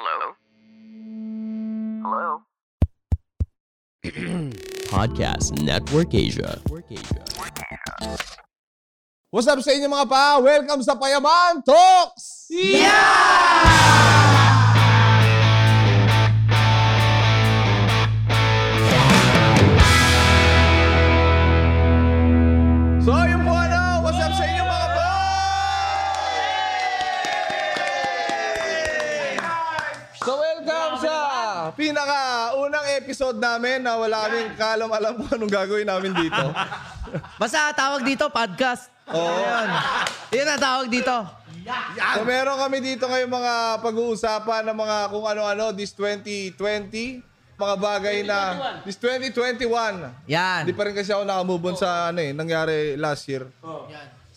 Hello? Hello? Podcast Network Asia. What's up sa inyo mga pa? Welcome sa Payaman Talks! So, episode namin na wala kaming kalam-alam kung anong gagawin namin dito. Basta tawag dito, podcast. Oo. Ayun. Yun ang tawag dito. So meron kami dito ngayon mga pag-uusapan ng mga kung ano-ano this 2020, mga bagay na this 2021. Yan. Hindi pa rin kasi ako nakamove on sa ano eh, nangyari last year.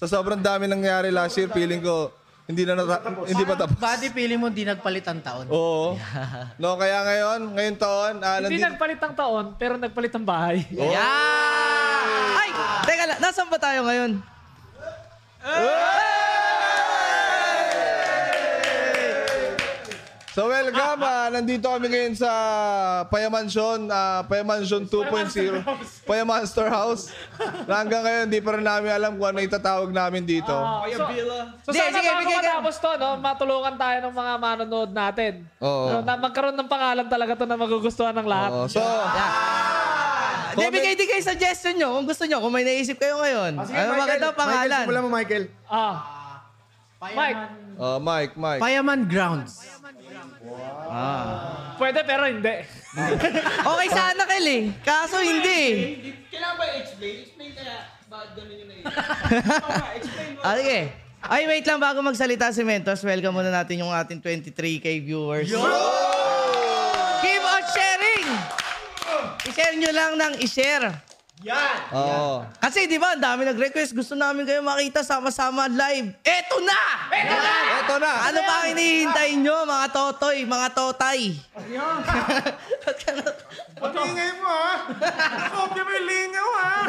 Sa sobrang dami nangyari last year, feeling ko hindi na nata- hindi pa tapos. Body feeling mo di nagpalit ang taon. Oo. No, kaya ngayon, ngayon taon, ah, Hindi nandito, nagpalit ng taon, pero nagpalit ng bahay. Yan! Ay! Teka lang, nasaan ba tayo ngayon? So welcome, ah, nandito kami ngayon sa Payamansion, uh, Payamansion 2.0, Payamonster House. Na hanggang ngayon, hindi pa rin namin alam kung ano itatawag namin dito. Ah, so, so Hindi, sana sige, bago matapos to, no, matulungan tayo ng mga manonood natin. Oo. No, na magkaroon ng pangalan talaga to na magugustuhan ng lahat. Oo, so, Hindi, bigay din kayo suggestion nyo kung gusto nyo, kung may naisip kayo ngayon. ano maganda pangalan? Michael, simulan mo, Michael. Ah. Mike, uh, Mike, Mike. Payaman Grounds. Pwede pero hindi. Okay sana, Kel eh. Kaso hindi eh. Kailangan ba i-explain? Explain kaya bakit ganun yung naiisip? Ah, sige. Ay, wait lang bago magsalita si Mentos. Welcome muna natin yung ating 23k viewers. Keep on sharing! I-share nyo lang ng i-share. Oo. Kasi di ba, ang dami nag-request. Gusto namin kayo makita sama-sama live. Eto na! Ito na. Ano pa ang hinihintay nyo, mga totoy, mga totay? Ingay mo, ha? Kopya mo yung linya mo, ha?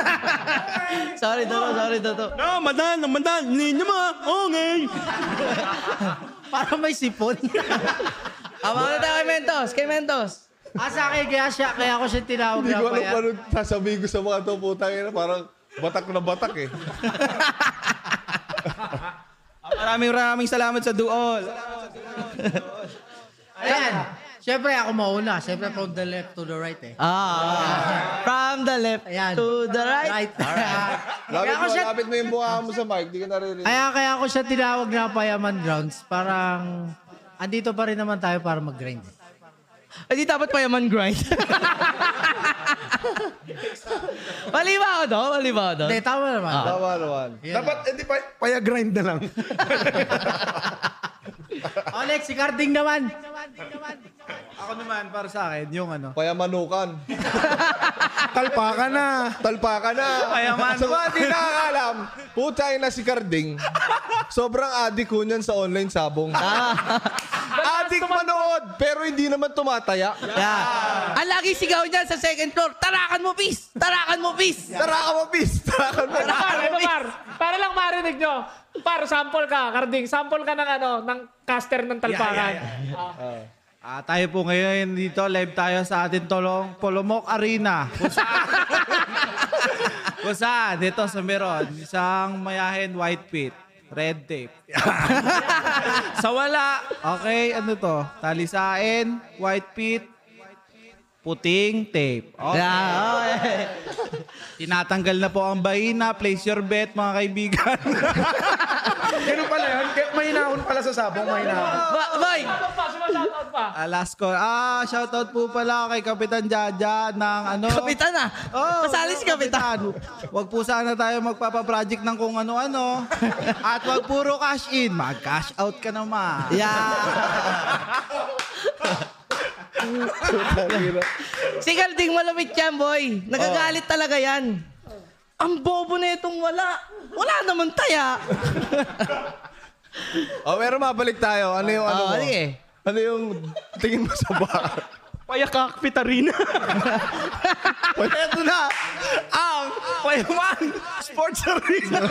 sorry, Toto, sorry, Toto. No, madan, madan. Linya mo, ha? Okay. Para may sipon. Ama na tayo kay Mentos, kay Mentos. Ah, sa akin, kaya, siya, kaya ako siya tinawag Hindi na ko alam paya. kung ano sasabihin ko sa mga to, putang ina, parang batak na batak eh. Maraming maraming salamat sa duol. Ayan. Siyempre ako mauna. Siyempre from the left to the right eh. Ah, from the left Ayan. to the right. Right. Lapit Kaya ako mo, siya- lapit mo yung bunga mo sa mic, di ka naririnig. Kaya kaya ako siya tinawag na Payaman Grounds. Parang andito pa rin naman tayo para mag-grind. Hindi dapat pa yaman grind. Mali ba ako do? Mali ba ako do? Hindi, tama naman. Tama naman. Dapat, hindi pa, paya grind na lang. Alex, si Carding naman. Ako naman, para sa akin, yung ano. Payamanukan. Talpakan na. Talpa ka na. Payaman. Sa mga di nakakalam, putay na si Carding. Sobrang adik ko niyan sa online sabong. adik manood, pero hindi naman tumataya. Yeah. Ang lagi sigaw niyan sa second floor, tarakan mo, peace! Tarakan mo, peace! Tara ka mapis. Tara ka Par, ano, par? Para lang marinig nyo. Par, sample ka, Karding. Sample ka ng ano, ng caster ng talpakan. Ah, tayo po ngayon dito, live tayo sa ating tolong Polomok Arena. Kung saan, kung saan, dito sa meron, isang mayahin white pit, red tape. sa wala, okay, ano to? Talisain, white pit, puting tape. Okay. Yeah, okay. Tinatanggal na po ang bahina. Place your bet, mga kaibigan. Ganun pala yun. Kaya Mahinahon pala sa sabong, mahinahon. Ba boy! Shoutout pa, shoutout pa. Ah, last call. Ah, shoutout po pala kay Kapitan Jaja ng ano. Kapitan ah! Oh, Kasali si Kapitan. Wag po sana tayo magpapaproject ng kung ano-ano. At wag puro cash in. Mag-cash out ka naman. Yeah. Si Galding malamit yan, boy. Nagagalit talaga yan. Ang bobo na itong wala. Wala naman taya. Oh, pero mabalik tayo. Ano yung ano Oo, mo? sige. Ano yung tingin mo sa bar? Payakakpit Arena. Ito na ang Payaman Sports Arena.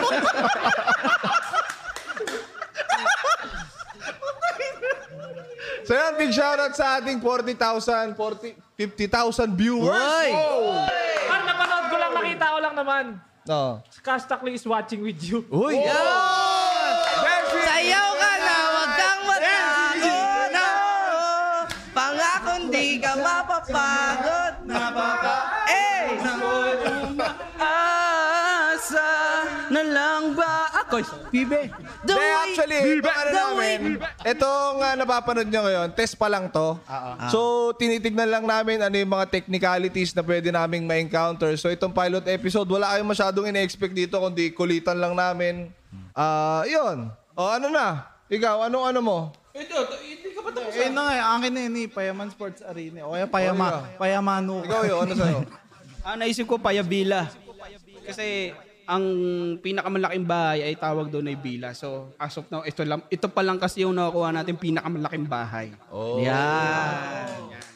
So yan, big shoutout sa ating 40,000, 40, 50,000 viewers. Uy! Par, napanood ko lang, nakita ko lang naman. No. Kastakli is watching with you. Uy! Sayaw ako? Bibe. The Hindi, way, actually, itong ano the namin, itong uh, napapanood nyo ngayon, test pa lang to. So, tinitignan lang namin ano yung mga technicalities na pwede naming ma-encounter. So, itong pilot episode, wala kayong masyadong ine-expect dito, kundi kulitan lang namin. Ah, yun. O, ano na? Ikaw, anong ano mo? Eh na nga, akin na yun eh, Payaman Sports Arena. O kaya Payama, Payamano. Ikaw yun, ano sa'yo? Ah, naisip ko Payabila. Kasi ang pinakamalaking bahay ay tawag doon ay Bila. So, as of now, ito, lang, ito pa lang kasi yung nakukuha natin pinakamalaking bahay. Yan.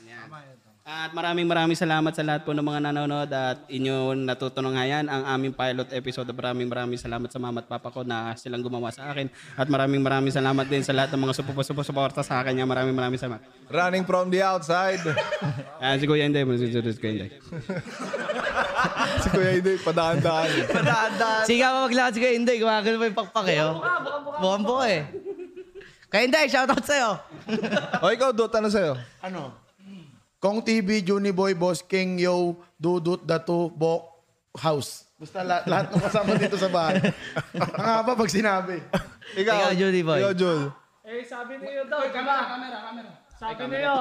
At maraming maraming salamat sa lahat po ng mga nanonood at inyo natutunungan ang aming pilot episode. Maraming maraming salamat sa mama at papa ko na silang gumawa sa akin. At maraming maraming salamat din sa lahat ng mga supupusuporta sa akin. Maraming maraming salamat. Running from the outside. Ah, si Kuya Inday, si Kuya Inday. si Kuya Hindi, padaan-daan. Sige ka maglakad sige, hindi. Gumagano pa yung pakpak eh. Oh. Bukang buka eh. Kaya hindi, shoutout sa'yo. o, ikaw, Dot, ano sa'yo? Ano? Kong TV, Juniboy, Boss King, Yo, Dudut, Datu, Bok, House. Basta la- lahat ng kasama dito sa bahay. Ang haba pag sinabi. Ikaw, Judy Boy. Ikaw, Jul. Eh, sabi niyo daw, camera, camera, camera. Sabi niyo,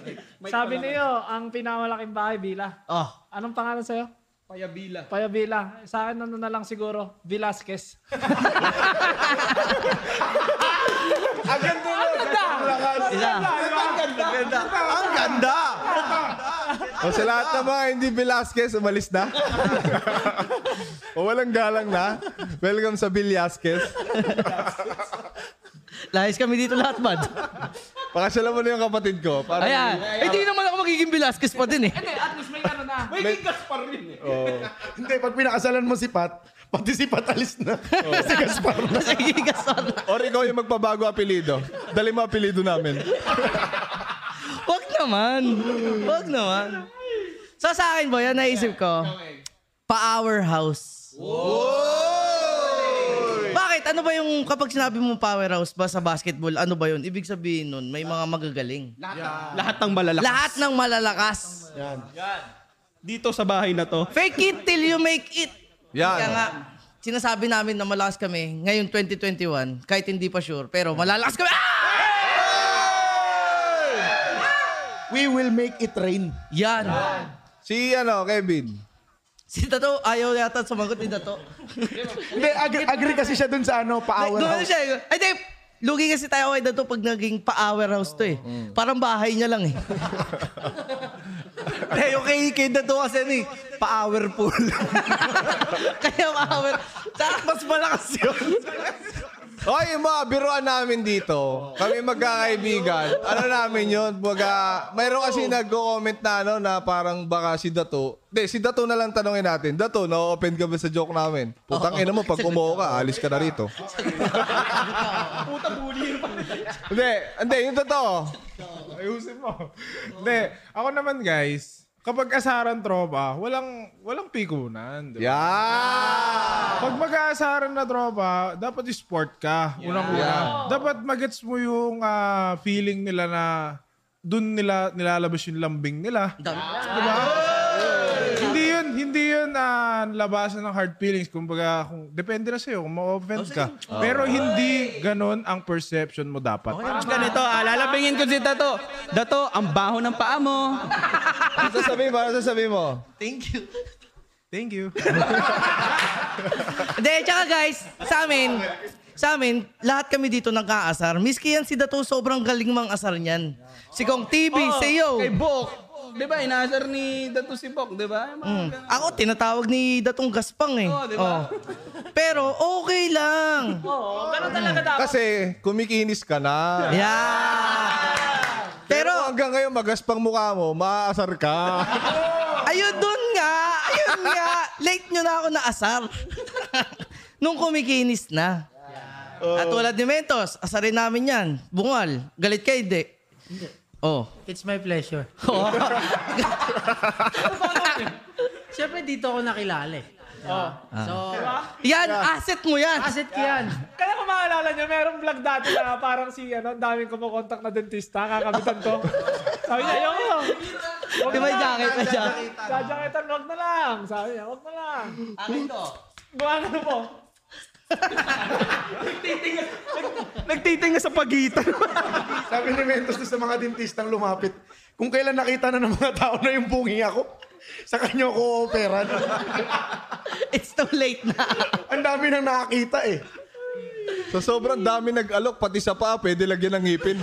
sabi niyo, ang pinakamalaking bahay, Bila. Oh. Anong pangalan sa'yo? Payabila. Payabila. Sa akin, ano na lang siguro, Velasquez. Isa. Ang ganda! o sa lahat ng mga hindi Velasquez, umalis na. o walang galang na. Welcome sa Velasquez. Lahis kami dito lahat, bad. Pakasala mo na yung kapatid ko. Para Ayan. Eh, di naman ako magiging Velasquez pa din eh. Hindi, at least may ano na. Hindi, pag pinakasalan mo si Pat, pati si Pat alis na. Kasi Gaspar na. Or ikaw yung magpabago apelido. Dali mo apelido namin. Wag naman. Wag naman. So sa akin, boy, ang naisip ko, pa-house. Bakit? Ano ba yung kapag sinabi mo powerhouse ba sa basketball, ano ba yun? Ibig sabihin nun, may mga magagaling. Lahat ng malalakas. Lahat ng malalakas. Dito sa bahay na to. Fake it till you make it. Yan. Kaya nga, sinasabi namin na malakas kami ngayon 2021, kahit hindi pa sure, pero malalakas kami. Ah! We will make it rain. Yan. Si ano, Kevin. Si Tato, ayaw yata sumagot ni Tato. Hindi, agree, agree kasi siya dun sa ano, pa-hour Gumano house. siya. eh. Ay, di, lugi kasi tayo kay Dato pag naging pa-hour house to eh. Parang bahay niya lang eh. Eh, yung kay, kay Dato kasi ni, pa-hour pool. Kaya pa-hour. Mas malakas yun. Hoy, yung mga biruan namin dito, kami magkakaibigan, ano namin yun, baga, mayroon kasi nagko-comment na ano, na parang baka si Dato, hindi, si Dato na lang tanongin natin, Dato, na-open ka ba sa joke namin? Putang ina mo, pag umuo ka, alis ka na rito. Hindi, hindi, yung totoo. Ayusin mo. Hindi, ako naman guys, kapag asaran tropa, walang walang pikunan. di ba? Yeah! Pag mag-aasaran na tropa, dapat sport ka. Unang-una. Dapat magets mo yung ah, feeling nila na dun nila nilalabas yung lambing nila. Diba? hindi yun, hindi yun ah, labasan ng hard feelings. Kumbaga, kung, depende na sa'yo kung ma-offend ka. Pero hindi ganon ang perception mo dapat. Parang ganito, ah, lalabingin ko si Dato. Dato, ang baho ng paa mo. Ano sasabihin mo? Ano sasabihin mo? Thank you. Thank you. Hindi, tsaka guys, sa amin, sa amin, lahat kami dito nagkaasar. Miski yan si Dato, sobrang galing mang asar niyan. Si Kong TV, si Yo. Kay Bok. Di ba, inaasar ni Dato si Bok, di ba? Mm. Ako, tinatawag ni Datong Gaspang eh. Oo, di ba? Oh. Pero okay lang. Oo, ganun talaga dapat. Kasi, kumikinis ka na. Yeah. Pero Pero, hanggang ngayon, magaspang mukha mo, maaasar ka. ayun dun nga, ayun nga, late nyo na ako naasar. Nung kumikinis na. At tulad ni Mentos, asarin namin yan. Bungal, galit ka hindi. Oh. It's my pleasure. Oh. Siyempre, dito ako nakilala eh. Oh. So, yan, asset mo yan. asset ko yan. Kaya kung maalala nyo, merong vlog dati na parang si, ano, ang daming kumukontak na dentista, kakabitan ko. Sabi niya, ayoko. Di na may lang. jacket na jacket. Jajaketan, wag na lang. Sabi niya, wag na lang. Akin to. Gumano po. Nagtitinga sa pagitan. Sabi ni Mentos sa mga dentistang lumapit, kung kailan nakita na ng mga tao na yung bungi ako, sa kanya ko operan. It's too late na. Ang dami nang nakakita eh. So sobrang dami nag-alok, pati sa paa, pwede lagyan ng ngipin.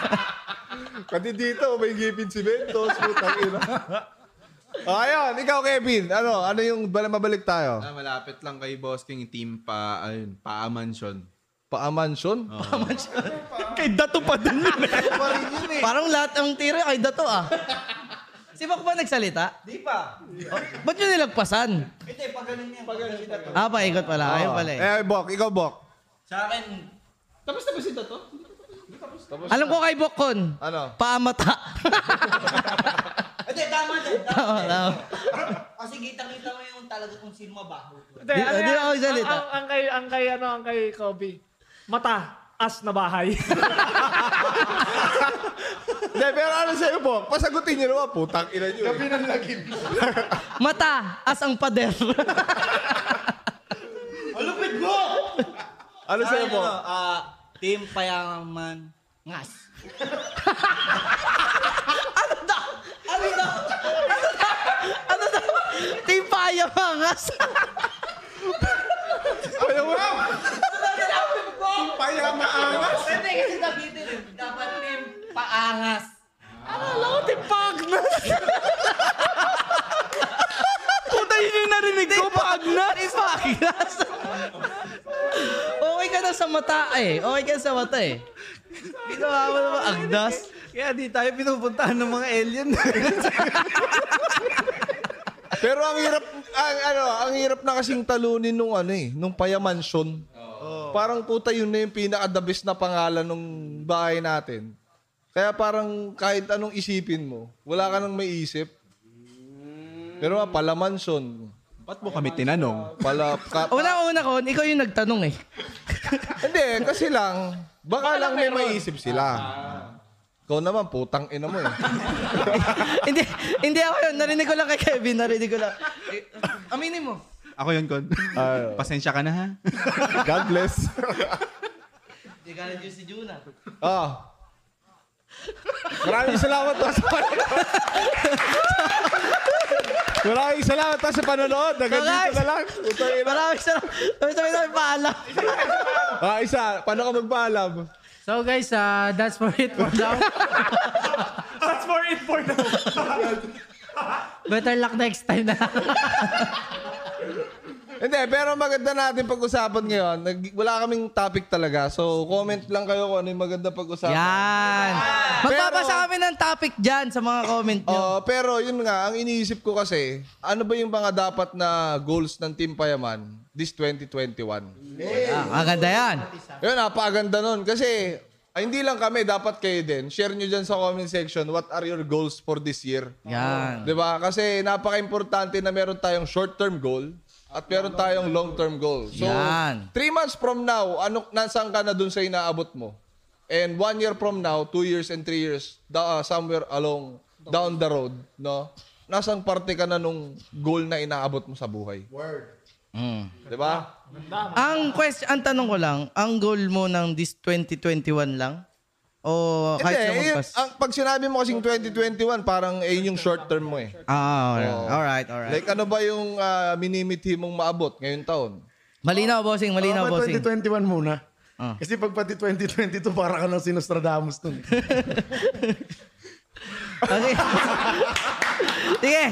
pati dito, may ngipin si Ventos. Putang ina. Ah, Ayun, ikaw Kevin, ano, ano yung bala mabalik tayo? Ah, malapit lang kay Boss King team pa ayun, pa Mansion. Paa-mansion? Kay Dato pa din yun. eh. Parang lahat ang tira ay dato ah. Si Bok ba nagsalita? Di pa. Oh, ba't nyo nilagpasan? Hindi, pag ganun yan. Ah, paikot pala. Ayun pala eh. Eh, Bok, ikaw Bok. Sa akin, Tapos na ba si Dato? alam ko kay Bokon. Ano? Paamata. Hindi, tama din. Tama, tama. Kasi kita-kita mo yung talaga kung sino mabaho. Hindi, Di- ano di yan? ako salita. Ang, ang, ang kay, ang kay, ano, ang kay Kobe. Mata, as na bahay. Hindi, pero ano sa'yo Bok? Pasagutin niyo naman, putang ina niyo. Gabi ng lagim. Mata, as ang pader. Malupit mo! Ano sa'yo ano, ah, Team Payaman Ngas. Ano daw? Team Paya Mangas. Ano ba? Payamaangas. Pwede kasi sabihin eh. Dapat Team Paangas. Puta yun yung narinig ko, Pagnas. Team Pagnas. okay ka na sa mata eh. Okay ka sa mata eh. Ginawa mo naman agdas. Kaya di tayo pinupuntahan ng mga alien. Pero ang hirap, ang, ano, ang hirap na kasing talunin nung ano eh, nung Payamansyon. Parang puta yun na yung pinaka-the best na pangalan nung bahay natin. Kaya parang kahit anong isipin mo, wala ka nang may isip. Pero nga, Palamansyon. Ba't mo kami tinanong? Pala, ka, Una-una ko, ikaw yung nagtanong eh. hindi, kasi lang, baka, lang may maisip sila. Ikaw naman, putang ina mo eh. hindi, hindi ako yun. Narinig ko lang kay Kevin. Narinig ko lang. Eh, aminin mo. Ako yun, Kon. Ay, Pasensya ka na ha. God bless. Hindi ka nandiyo si Juna. Ah. Maraming salamat po sa panonood. Maraming salamat po sa panonood. Hanggang dito na lang. Putang ina. Maraming salamat. Maraming salamat. Paalam. Ah, isa. Paano ka magpaalam? So guys, uh, that's for it for now. That's for it for now. Better luck next time na. Hindi, pero maganda natin pag-usapan ngayon. Nag- wala kaming topic talaga. So, comment lang kayo kung ano yung maganda pag-usapan. Yan. Magbabasa kami ng topic dyan sa mga comment nyo. Oh, pero yun nga, ang iniisip ko kasi, ano ba yung mga dapat na goals ng Team Payaman this 2021? Ah, ang ganda yan. Yun, napakaganda nun. Kasi, ay, hindi lang kami, dapat kayo din. Share nyo dyan sa comment section, what are your goals for this year? Yan. 'Di ba? Kasi napaka-importante na meron tayong short-term goal at meron tayong long-term goal. So, Yan. three months from now, ano, nasaan ka na dun sa inaabot mo? And one year from now, two years and three years, da, uh, somewhere along, down the road, no? Nasaan parte ka na nung goal na inaabot mo sa buhay? Mm. 'Di ba? Ang question, ang tanong ko lang, ang goal mo ng this 2021 lang? O kahit Hindi, eh, magpas? ang, pag sinabi mo kasing 2021, parang eh, yun yung short term mo eh. Ah, alright. Alright, alright. Like ano ba yung uh, minimithi mong maabot ngayong taon? Malinaw, bossing. Malinaw, Baka bossing. 2021 muna. Ah. Kasi pag pati 2022, para ka ng Sinostradamus nun. Okay. Sige.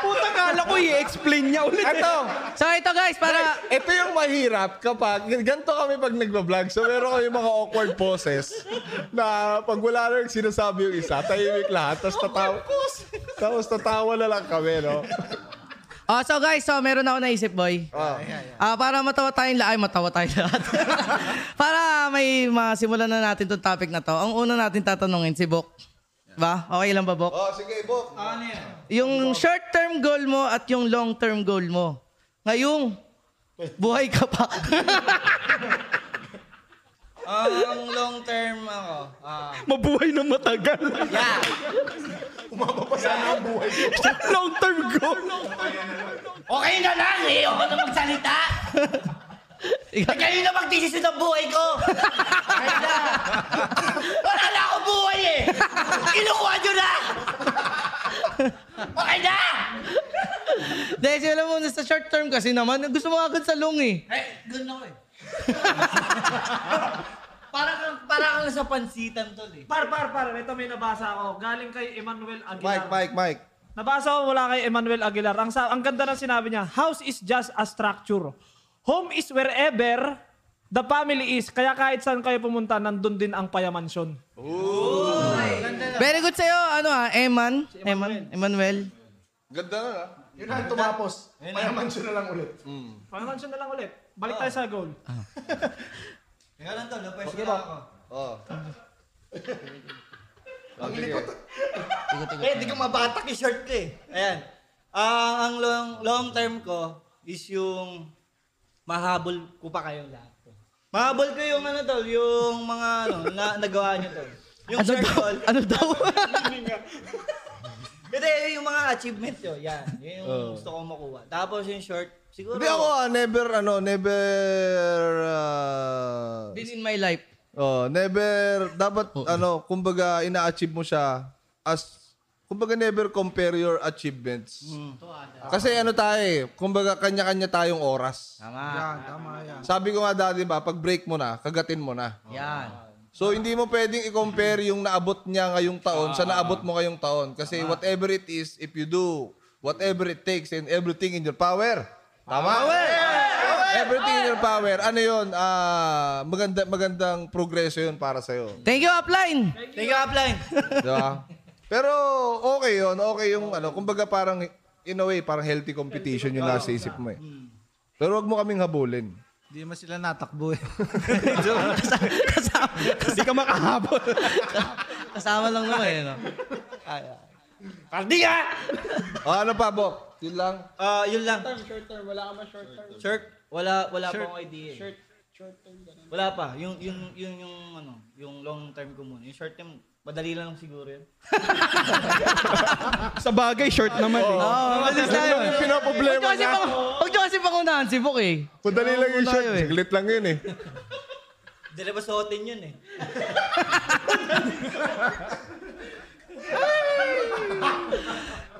Puta kala ko i-explain niya ulit. Ito, So ito guys, para... ito yung mahirap kapag, ganito kami pag nagbablog. So meron kami mga awkward poses na pag wala na yung sinasabi yung isa, tahimik lahat, tapos tatawa, tapos tatawa na lang kami, no? Oh, so guys, so meron ako naisip, boy. Ah, para matawa tayong lahat, ay matawa tayong lahat. para may masimulan na natin tong topic na to. Ang una natin tatanungin si Bok. Ba? Okay lang ba, Bok? Oh, sige, Bok. Yung short-term goal mo at yung long-term goal mo. Ngayong, buhay ka pa. Ang long term ako. ah, Mabuhay na matagal. yeah. Long term goal. Okay na lang eh. Ako na magsalita. Kayo na magdesisyon ng buhay ko. Kaya na. Wala na akong buhay eh. Kinukuha nyo na. Okay na. Dahil sila muna sa short-term kasi naman, gusto mo agad sa long eh. Eh, ganun ako eh. para kang para kang sa pansitan tol eh. Par, par, par. Ito may nabasa ako. Galing kay Emmanuel Aguilar. Mike, Mike, Mike. Nabasa ko mula kay Emmanuel Aguilar. Ang, sa, ang ganda ng sinabi niya, house is just a structure. Home is wherever the family is. Kaya kahit saan kayo pumunta, nandun din ang payamansyon. Very good sa'yo, ano ah, Eman. Eman, Emmanuel. Ganda na, ha? Yun ang tumapos. Mayaman siya na lang ulit. Payamansyon na lang ulit. Balik tayo sa goal. Kaya lang tol, napwes okay, ako. Oh. Ang likot. Eh, di ko mabatak yung short ko eh. Ayan. Ah, ang long, long term ko is yung mahabol ko pa kayong lahat. tol. Mahabol ko yung ano tol, yung mga ano, na, nagawa nyo tol. Yung Ano daw? tol. Ano daw? Hindi, yung mga achievement nyo. Yan. Yun yung gusto kong makuha. Tapos yung short, siguro. Hindi ako, ah, never, ano, never, ah, This in my life. oh, never, dapat, ano, kumbaga, ina-achieve mo siya as, kumbaga, never compare your achievements. Kasi ano tayo eh, kumbaga, kanya-kanya tayong oras. Tama. Sabi ko nga dati ba, pag break mo na, kagatin mo na. Yan. So hindi mo pwedeng i-compare yung naabot niya ngayong taon sa naabot mo ngayong taon kasi whatever it is if you do whatever it takes and everything in your power. Tama? Everything in your power. Ano 'yon? Ah, maganda magandang progreso 'yon para sa iyo. Thank you, Upline. Thank you, upline. Di ba? Pero okay 'yon. Okay yung ano, kumbaga parang in a way parang healthy competition yung nasa isip mo eh. Pero wag mo kaming habulin. Hindi naman sila natakbo eh. Hindi ka makahabol. Kasama lang naman eh, no? Pardiga! O ano pa, Bok? Yun lang. Ah, yun lang. Short term, wala ka ba short term? Short, wala wala pa akong idea. eh. Short, short term ganun. Wala pa. Yung yung yung yung ano, yung long term ko muna. Yung short term, madali lang siguro yun. Sa bagay, short naman eh. Oo, malis tayo. Yung Huwag pinaproblema nyo kasi niya. pang, huwag nyo kasi pangunahan si Bok eh. Madali lang yung shirt. yun eh. Saglit lang yun eh. Na ba suotin yun eh.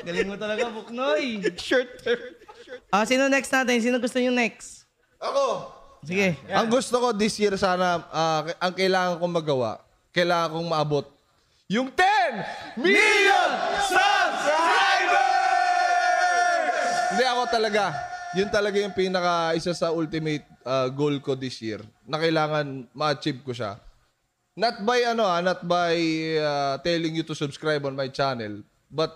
Galing mo talaga, Buknoy. Short term. Ah, sino next natin? Sino gusto nyo next? Ako. Sige. Ang gusto ko this year sana, ah, ang kailangan kong magawa, kailangan kong maabot, yung 10 million subscribers! Hindi ako talaga. Yun talaga yung pinaka isa sa ultimate ah, goal ko this year na kailangan ma-achieve ko siya. Not by ano ah, not by ah, telling you to subscribe on my channel, but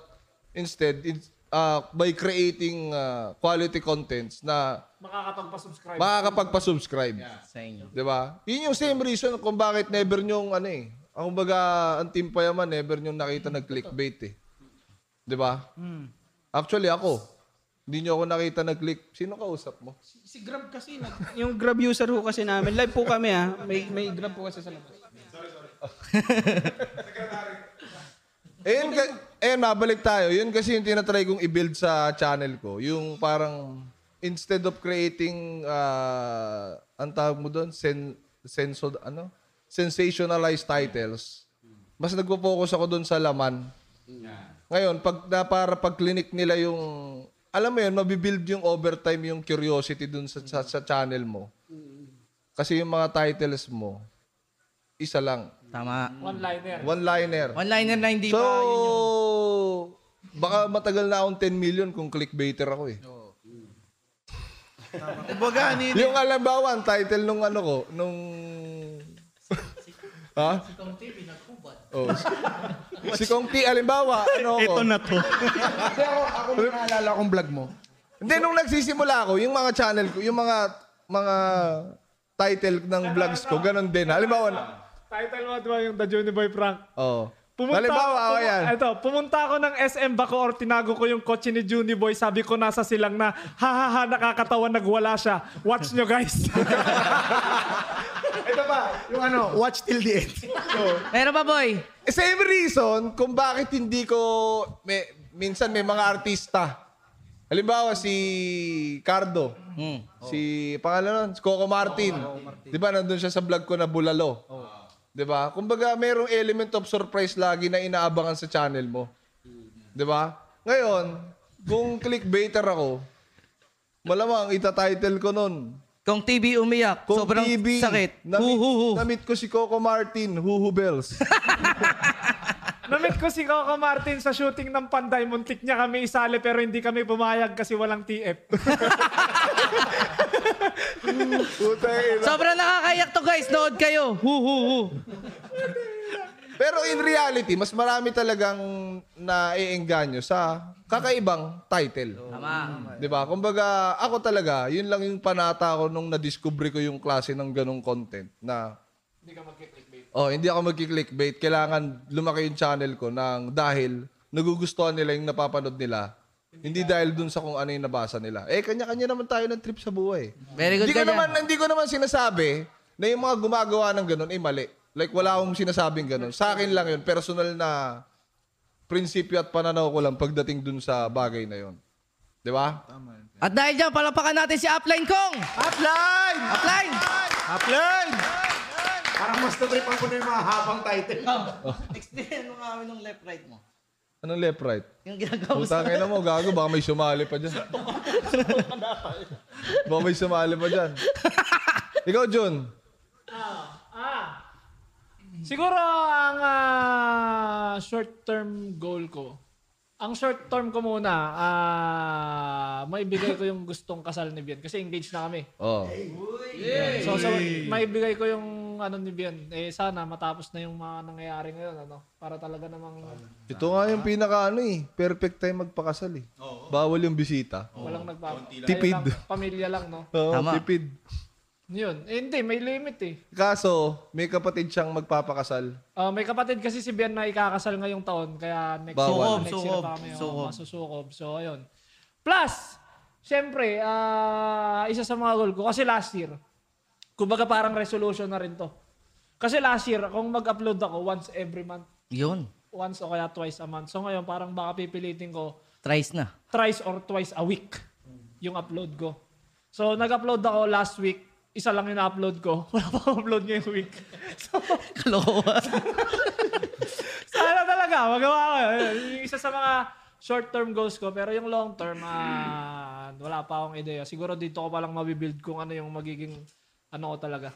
instead it's, ah, by creating ah, quality contents na Makakapagpa-subscribe. makakapagpa-subscribe. Sa inyo. 'Di ba? Yun yung same reason kung bakit never nyong ano eh. Ang kumbaga, ang team payaman, never nyong nakita nag-clickbait eh. 'Di ba? Actually ako, hindi nyo ako nakita nag-click. Sino kausap mo? Si Grab kasi, nag- yung Grab user ho kasi namin. Live po kami ha. May, may Grab po kasi sa labas. Eh, yun, ka- eh, mabalik tayo. Yun kasi yung tinatry kong i-build sa channel ko. Yung parang, instead of creating, uh, ang tawag mo doon, sen, sensod, ano? Sensationalized titles, mas nagpo-focus ako doon sa laman. Ngayon, pag na, para pag clinic nila yung, alam mo yun, mabibuild yung overtime yung curiosity dun sa, sa, sa channel mo. Kasi yung mga titles mo, isa lang. Tama. One-liner. One-liner. One-liner na hindi So, pa yun yung... baka matagal na akong 10 million kung clickbaiter ako eh. Kumbaga, ni Yung alambawa, ang title nung ano ko, nung... ha? Si Kong T, Oh. Si Kong T, alimbawa, ano ako? Ito na to. Hindi ako, ako naalala kong vlog mo. Hindi, nung nagsisimula ako, yung mga channel ko, yung mga mga title ng vlogs ko, ganun din. Halimbawa, na- Title mo, di ba, yung The Johnny Boy prank? oh. Pumunta, Halimbawa, ako, oh, yan. ito, pumunta ako ng SM Bacoor, tinago ko yung kotse ni Juni Boy, sabi ko nasa silang na, ha ha ha, nakakatawa, nagwala siya. Watch nyo guys. Pa, yung ano, watch till the end. Meron pa, boy? Eh, Same reason kung bakit hindi ko, may, minsan may mga artista. Halimbawa, si Cardo. Si, pangalan nun, si Coco Martin. Di ba, nandun siya sa vlog ko na Bulalo. Di ba? Kumbaga, merong element of surprise lagi na inaabangan sa channel mo. Di ba? Ngayon, kung clickbaiter ako, malamang itatitle ko nun. Kung TV umiyak, Kung sobrang TV, sakit. Namit, Hu, hu, hu. namit ko si Coco Martin, Huhu Bells. Namit ko si Coco Martin sa shooting ng Panday, muntik niya kami isali pero hindi kami pumayag kasi walang TF. Ina. Sobrang nakakayak to, guys. Nood kayo. Hu, hu, hu. Pero in reality, mas marami talagang naiengganyo sa kakaibang title. Tama. 'Di ba? Kumbaga, ako talaga, yun lang yung panata ko nung na-discover ko yung klase ng ganong content na hindi ka magki-clickbait. Oh, hindi ako magki-clickbait. Kailangan lumaki yung channel ko nang dahil nagugustuhan nila yung napapanood nila. Hindi dahil dun sa kung ano yung nabasa nila. Eh, kanya-kanya naman tayo ng trip sa buhay. Very good Hindi ko ka dyan. naman, hindi ko naman sinasabi na yung mga gumagawa ng ganun ay mali. Like, wala akong sinasabing ganun. Sa akin lang yun, personal na prinsipyo at pananaw ko lang pagdating dun sa bagay na yun. Di ba? At dahil dyan, palapakan natin si Upline Kong. Upline! Upline! Upline! Parang mas natripan ko na yung mga habang title. Explain mo nga kami ng left-right mo. Anong left, right? Yung ginagawa mo Putang ina mo, gago, baka may sumali pa dyan. baka may sumali pa dyan. Ikaw, Jun. Siguro ang ah, short-term goal ko. Ang short term ko muna, ah maibigay ko yung gustong kasal ni Bian kasi engaged na kami. Oh. So, so maibigay ko yung ano ni Bian. Eh sana matapos na yung mga nangyayari ngayon ano para talaga namang Ito nga yung pinaka ano eh. Perfect time magpakasal eh. Bawal yung bisita. walang nagpapa. Tipid. Lang, pamilya lang no. Oo, Tama. tipid. Yun. Eh, hindi, may limit eh. Kaso, may kapatid siyang magpapakasal. Ah, may kapatid kasi si Bian na ikakasal ngayong taon kaya next Bawal. year, next year Sukob, pa kami oh, sukob. masusukob. So ayun. Plus, syempre, ah, isa sa mga goal ko kasi last year, kumbaga parang resolution na rin to. Kasi last year, kung mag-upload ako once every month, Yun. once o kaya twice a month. So ngayon, parang baka pipilitin ko Thrice na. thrice or twice a week yung upload ko. So nag-upload ako last week, isa lang yung na-upload ko. Wala pa akong upload ngayong week. So, Kalokohan. sana talaga, magawa ko. yun. Yung isa sa mga short-term goals ko. Pero yung long-term, ah, wala pa akong ideya. Siguro dito ko palang mabibuild kung ano yung magiging ano ko talaga.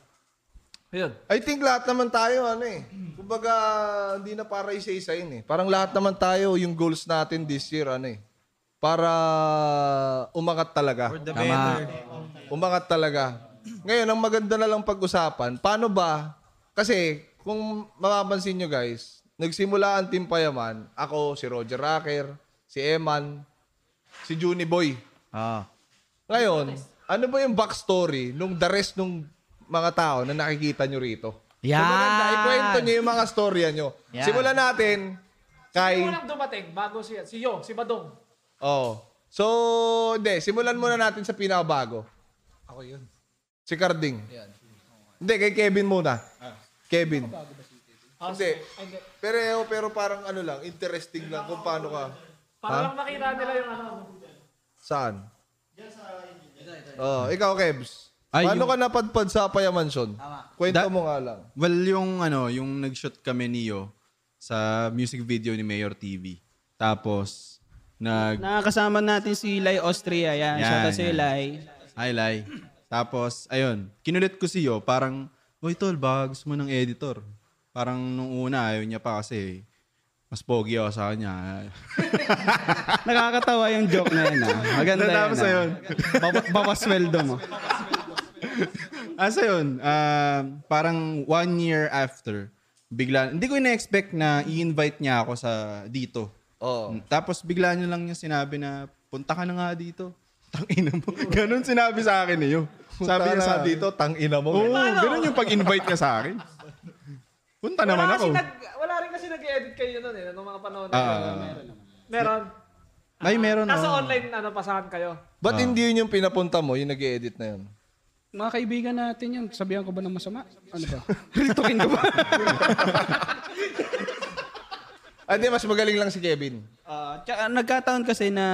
Ayun. I think lahat naman tayo, ano eh. Kumbaga, hindi na para isa-isain eh. Parang lahat naman tayo, yung goals natin this year, ano eh. Para umangat talaga. Tama. Umangat talaga. Ngayon, ang maganda na lang pag-usapan, paano ba? Kasi, kung mapapansin nyo guys, nagsimula ang Team Payaman, ako, si Roger Racker, si Eman, si Juni Boy. Ah. Ngayon, ano ba yung backstory nung the rest nung mga tao na nakikita nyo rito? Yan. So maganda, ikwento nyo yung mga storya nyo. Yan. Simulan natin kay... Yung unang dumating, bago si, si Yo, si Badong. Oh. So, hindi. Simulan muna natin sa pinakabago. Ako yun. Si Carding. Hindi, kay Kevin muna. Kevin. Ah, Hindi. Hindi. Pero, pero parang ano lang, interesting lang kung paano ka. Para lang makita nila yung ano. Saan? Oh, ikaw, Kebs. Ay, paano yung- ka napadpad sa Payamansyon? Kwento Da- mo nga lang. Well, yung ano, yung nag-shoot kami niyo sa music video ni Mayor TV. Tapos, nag... Nakakasama natin si Lai Austria. Yan. Yan, Shout out si yan. Lai. Hi, Lai. Tapos, ayun, kinulit ko si Yo, parang, Uy, tol, ba gusto mo ng editor? Parang nung una, ayaw niya pa kasi mas pogi ako sa kanya. Nakakatawa yung joke na yan. Ah. Maganda yan. Tapos ah. ayun. Baba- Babasweldo mo. Asa yun, ah, parang one year after, bigla, hindi ko ina-expect na i-invite niya ako sa dito. Oo. Tapos bigla niya lang niya sinabi na, punta ka na nga dito. Tangina mo. Ganun sinabi sa akin eh. Yung, sabi niya sa dito, tang ina mo. Oo, ganun yung pag-invite niya sa akin. Punta naman wala ako. Kasi nag, wala rin kasi nag-edit kayo nun eh, nung mga panahon na Ah, yun. Meron. Ay, meron. Nasa oh. online, ano, pasahan kayo. Ba't hindi yun yung pinapunta mo, yung nag edit na yun? Mga kaibigan natin yan. Sabihan ko ba ng masama? Ano ba? Ritukin ko ba? Ah, di, mas magaling lang si Kevin. Ah, tsaka nagkataon kasi na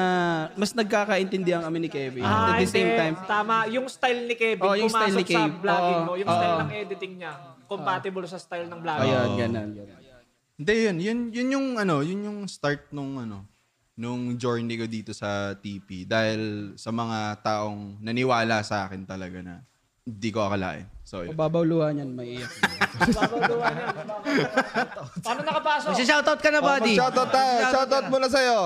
mas nagkakaintindihan kami ni Kevin. Ah, At the same hindi. time, Tama. Yung style ni Kevin, Oh, yung pumasok style ni sa Kev. vlogging Oo, mo. Yung oo. style ng editing niya, compatible sa style ng vlogging. Ayan, Oo. ganun. ganun. Hindi, yun. Yun, yun yung, ano, yun yung start nung, ano, nung journey ko dito sa TP. Dahil sa mga taong naniwala sa akin talaga na hindi ko akalain. So, yun. Mababaw luha niyan, maiiyak. Paano nakapasok? Magsa-shoutout ka na, buddy. Oh, shoutout tayo. Shoutout muna sa'yo.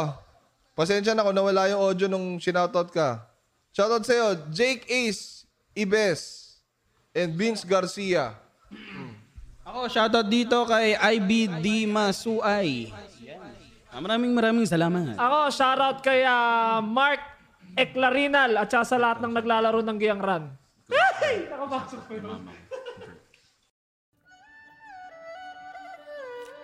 Pasensya na kung nawala yung audio nung sinoutout ka. Shoutout sa'yo, Jake Ace, Ibes, and Vince Garcia. Ako, shoutout dito kay IBD Masuay. Ah, maraming maraming salamat. Ako, shoutout kay ah, Mark Eclarinal at saka sa lahat ng naglalaro ng Giyang Run. Ay! Nakapasok ko yun.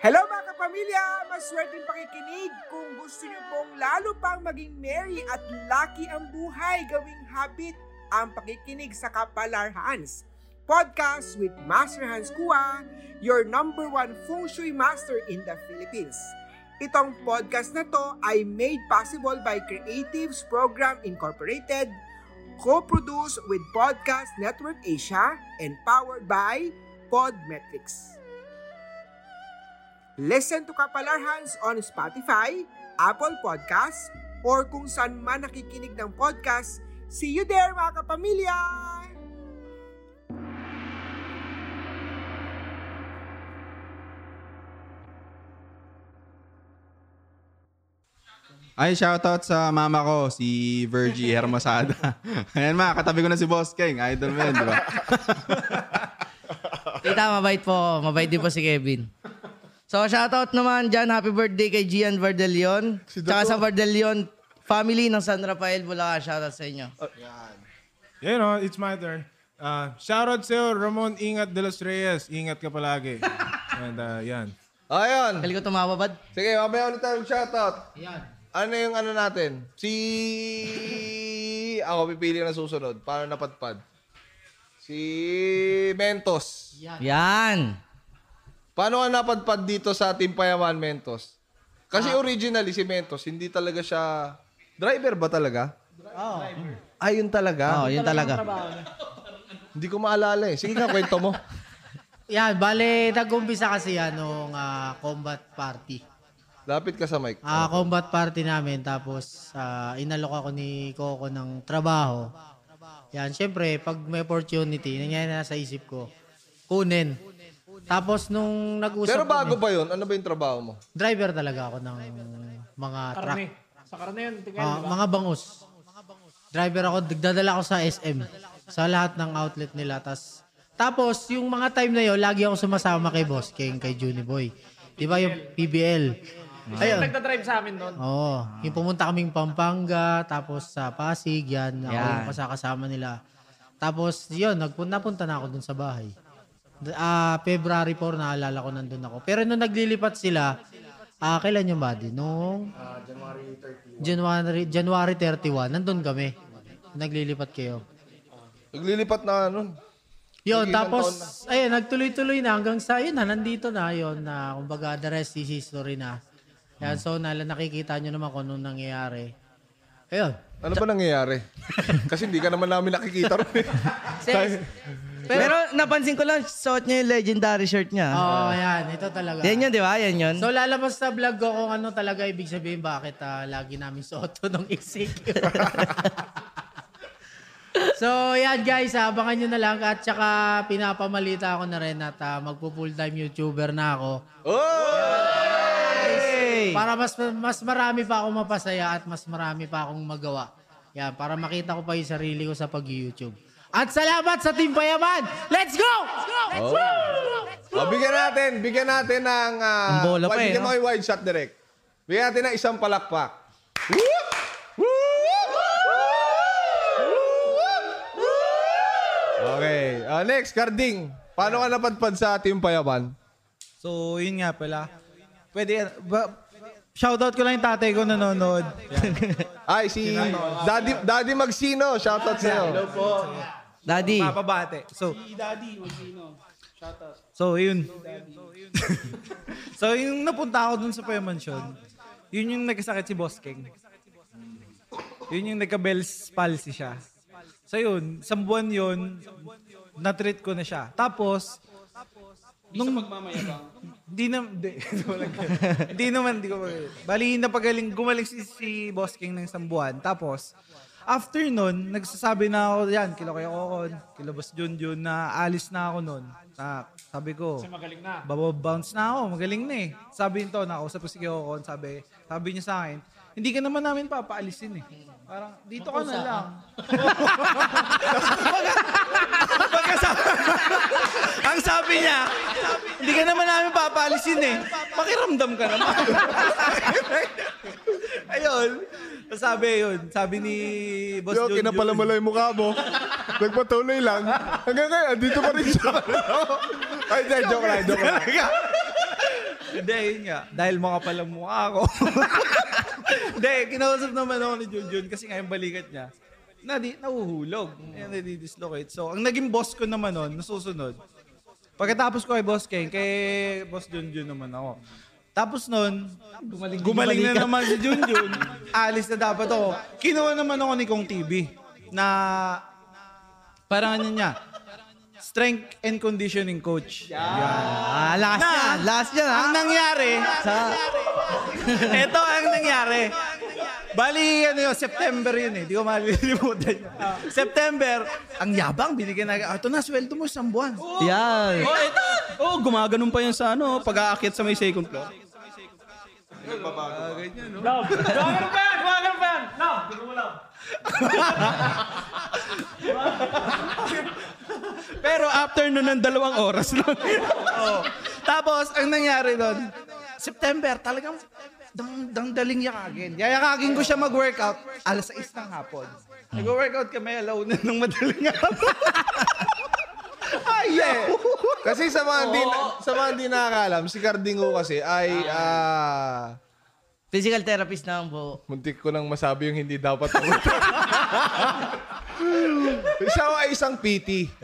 Hello mga kapamilya! Maswerteng pakikinig kung gusto niyo pong lalo pang maging merry at lucky ang buhay gawing habit ang pakikinig sa Kapalar Hans. Podcast with Master Hans Kua, your number one feng shui master in the Philippines. Itong podcast na to ay made possible by Creatives Program Incorporated, co-produced with Podcast Network Asia, and powered by Podmetrics. Listen to Kapalar Hands on Spotify, Apple Podcasts, or kung saan man nakikinig ng podcast. See you there mga kapamilya! Ay, shoutout sa mama ko, si Virgie Hermosada. Ayan ma, katabi ko na si Boss King. Idol mo yun, di ba? Tita, mabait po. Mabait din po si Kevin. So, shoutout naman dyan. Happy birthday kay Gian Vardelion. Tsaka sa Vardelion family ng San Rafael, Bulacan. Shoutout sa inyo. You know, it's my turn. Uh, shoutout sa'yo, Ramon Ingat de los Reyes. Ingat ka palagi. And uh, yan. Ayun. Kali ko tumawa, bad? Sige, mamaya ulit tayo shoutout. Yan. Ano yung ano natin? Si... Ako pipili na susunod. Paano napadpad? Si Mentos. Yan. Paano ka napadpad dito sa Team Payaman Mentos? Kasi originally si Mentos, hindi talaga siya... Driver ba talaga? Oo. Ah, yun talaga? Oo, yun talaga. Hindi ko maalala eh. Sige ka, kwento mo. Yan, bale, nag-umpisa kasi yan nung ah, combat party. Lapit ka sa mic. Ah, combat party namin tapos ah, inalok ako ni Coco ng trabaho. Yan, syempre, pag may opportunity, nangyayari na sa isip ko, kunin. Tapos nung nag-usap Pero bago kami- pa yun, ano ba yung trabaho mo? driver talaga ako ng mga truck. Karne. Sa karne yun, tingnan, Ah, mga bangus. Driver ako, nagdadala ako sa SM. Sa lahat ng outlet nila. Tas, tapos, yung mga time na yun, lagi ako sumasama kay Boss King, kay Juni Boy. Di ba yung PBL? Ayun. Ayun. Nagda-drive sa amin doon. Oo. Yung pumunta kaming Pampanga, tapos sa Pasig, yan. Ako Yan. yung kasakasama nila. Tapos, yun, nagpunta napunta na ako dun sa bahay. D- Ah, February 4, naalala ko nandun ako. Pero nung naglilipat sila, ah, kailan yung buddy? Nung January 31. January, 31, nandun kami. Naglilipat kayo. Naglilipat na ano? Yun, tapos, ayun, nagtuloy-tuloy na hanggang sa, yun na, nandito na, yun, na, kumbaga, the rest is history na. Yan, so, nala, nakikita nyo naman kung anong nangyayari. Ayun. Ano ba nangyayari? Kasi hindi ka naman namin nakikita ron eh. Pero, napansin ko lang, suot niya yung legendary shirt niya. Oo, oh, yan. Ito talaga. Yan yun, di ba? Yan yun. So, lalabas sa vlog ko kung ano talaga ibig sabihin bakit ah, lagi namin suot to ng exec. so, yan guys, abangan nyo na lang. At saka, pinapamalita ako na rin at ah, magpo-full-time YouTuber na ako. Okay. Para mas mas marami pa akong mapasaya at mas marami pa akong magawa. Yan, para makita ko pa yung sarili ko sa pag-YouTube. At salamat sa Team Payaman! Let's go! Let's go! Oh. Let's! Let's go! Oh, bigyan natin, bigyan natin ng... Uh, Ang bola pa eh, mo no? kay wide shot direct. Bigyan natin ng isang palakpak. Okay. Uh, next, Carding. Paano ka napadpad sa Team Payaman? So, yun nga pala. Pwede, ba, shoutout ko lang yung tatay ko nanonood. Ay, si Daddy, Daddy Magsino. Shoutout sa'yo. Hello po. Daddy. Papabate. So, Si Daddy, Wagino. Shout out. so yun. so, yung napunta ako dun sa Paya Mansion, yun yung nagkasakit si Boss King. Yun yung nagka-Bell's palsy siya. So yun, isang buwan yun, na-treat ko na siya. Tapos, nung Magmamayabang. Di na, di. Di naman, di ko Bali, napagaling, gumaling si, si Boss King ng isang buwan. Tapos, after nun, nagsasabi na ako, yan, kilo kayo Kokon, kilo Boss Junjun, na alis na ako nun. Na, sabi ko, Kasi magaling na. bababounce na ako, magaling na eh. Sabi nito, nakausap ko si Kokon, sabi, sabi niya sa akin, hindi ka naman namin papaalisin eh. Parang, dito ka na lang. Ang sabi niya, hindi ka naman namin papaalisin eh. Pakiramdam ka naman. Ayun. Sabi yun, sabi ni Boss Yo, John kinapala mo lang yung mukha mo. Nagpatuloy lang. Hanggang ngayon, dito pa rin siya. Ay, di, joke lang, joke lang. Hindi, yun nga. Dahil mga palang mukha ako. Hindi, kinausap naman ako ni Junjun kasi nga yung balikat niya. Na di, nahuhulog. Yan, nadi-dislocate. So, ang naging boss ko naman nun, nasusunod. Pagkatapos ko kay Boss King, kay Boss Junjun naman ako. Tapos nun, gumaling, gumaling na naman si Junjun. Alis na dapat ako. Kinuha naman ako ni Kong TV na parang ano niya, strength and conditioning coach. Ah, last Na, yan. Last yan, ha? Ang nangyari, Sa... ito ang nangyari. Bali, ano yun, September yun eh. Di ko malilimutan yun. September, ang yabang, binigyan na, ito na, sweldo mo isang buwan. Yan. Oh, ito. Oh, gumaganon pa yan sa ano, pag-aakyat sa may second floor. Love. Gumagano pa yan! Gumagano pa yan! Love! Gusto mo love. Pero after nun ng dalawang oras lang. oh. Tapos, ang nangyari doon, September, talagang dang, dang daling yakagin. Yayakagin ko siya mag-workout alas 6 ng hapon. Nag-workout kami alauna ng madaling hapon. Ay, yeah. Kasi sa mga hindi sa mga hindi nakakalam, si Cardingo kasi ay ah Physical therapist na buo. muntik ko nang masabi yung hindi dapat. Siya ay isang PT.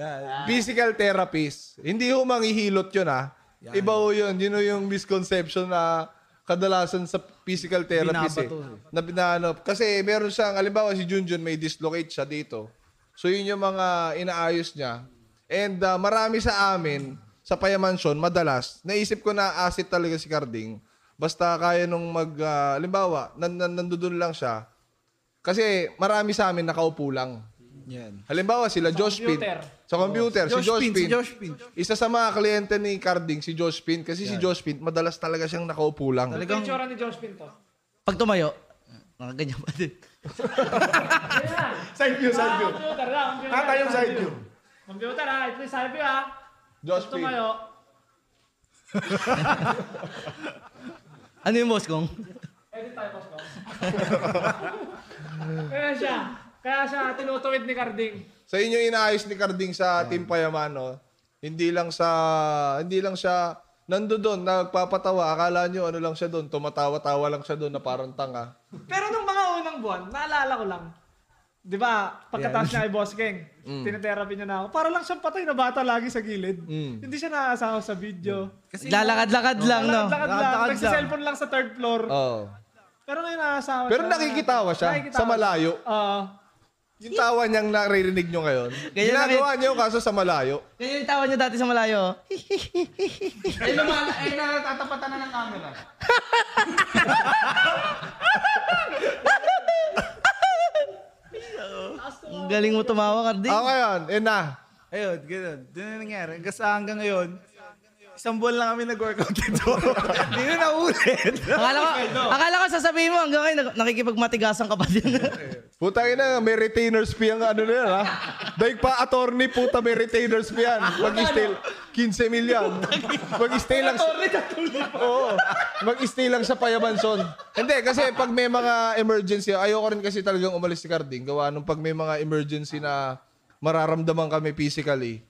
Physical therapist. Hindi ho manghihilot yun ah. Iba ho yun. Yun ho yung misconception na kadalasan sa physical therapist eh. Binabato eh. Na binano. Kasi meron siyang, alimbawa si Junjun may dislocate siya dito. So yun yung mga inaayos niya. And ah, marami sa amin, sa Payamansyon, madalas, naisip ko na asset talaga si Carding. Basta kaya nung mag, ah, alimbawa, nan, nan, nandoon lang siya. Kasi marami sa amin nakaupo lang. Yan. Halimbawa sila Josh Pin. computer. Sa computer, si Josh Josh Pin, Pin. si Josh Pin. Isa sa mga kliyente ni Carding, si Josh Pin. Kasi si Josh Pin, madalas talaga siyang nakaupo lang. Ito yung tsura ni Josh Pinto. Pag tumayo, nakaganyan pa din. Side view, side view. Computer lang. Computer. Tata yung side view. Computer ha. Ito yung side view ha. Josh Pin. Tumayo. Ano yung boss kong? Edit tayo, boss ko. Kaya siya. Kaya siya tinutuwid ni Carding. Sa inyo inaayos ni Carding sa Team Payamano, hindi lang sa hindi lang siya nando doon nagpapatawa. Akala nyo ano lang siya doon, tumatawa-tawa lang siya doon na parang tanga. Pero nung mga unang buwan, naalala ko lang. Di ba, pagkatapos niya kay Boss King, Mm. tinetherapy niya na ako. Para lang siyang patay na bata lagi sa gilid. Mm. Hindi siya naasawa sa video. Lalakad-lakad lang, no? Lakad lang. Lakad-lakad Nagsa-cellphone lang sa third floor. Oh. Pero ngayon naasawa Pero siya. nakikitawa siya Nakikitawa sa malayo. Oo. Yung tawa niyang naririnig nyo ngayon, Ganyan ginagawa niyo kaso sa malayo. Ganyan yung tawa niya dati sa malayo. Ay, naman, ay, natatapatan na ng camera. Ang galing mo tumawa, Cardi. Ako ngayon, eh na. Ayun, ganun. Doon na nangyari. Kasi hanggang ngayon, isang buwan lang kami nag-workout dito. Hindi na naulit. akala ko, akala ko sasabihin mo hanggang ngayon nak- nakikipagmatigasan ka pa din. Putang ina, may retainers fee ang ano na yan, ha? Daig pa attorney, puta, may retainers fee yan. Mag-stay, 15 million. Mag-stay lang sa... Oo. Mag-stay lang sa Payamanson. Hindi, kasi pag may mga emergency, ayoko rin kasi talagang umalis si Carding. Gawa nung pag may mga emergency na mararamdaman kami physically,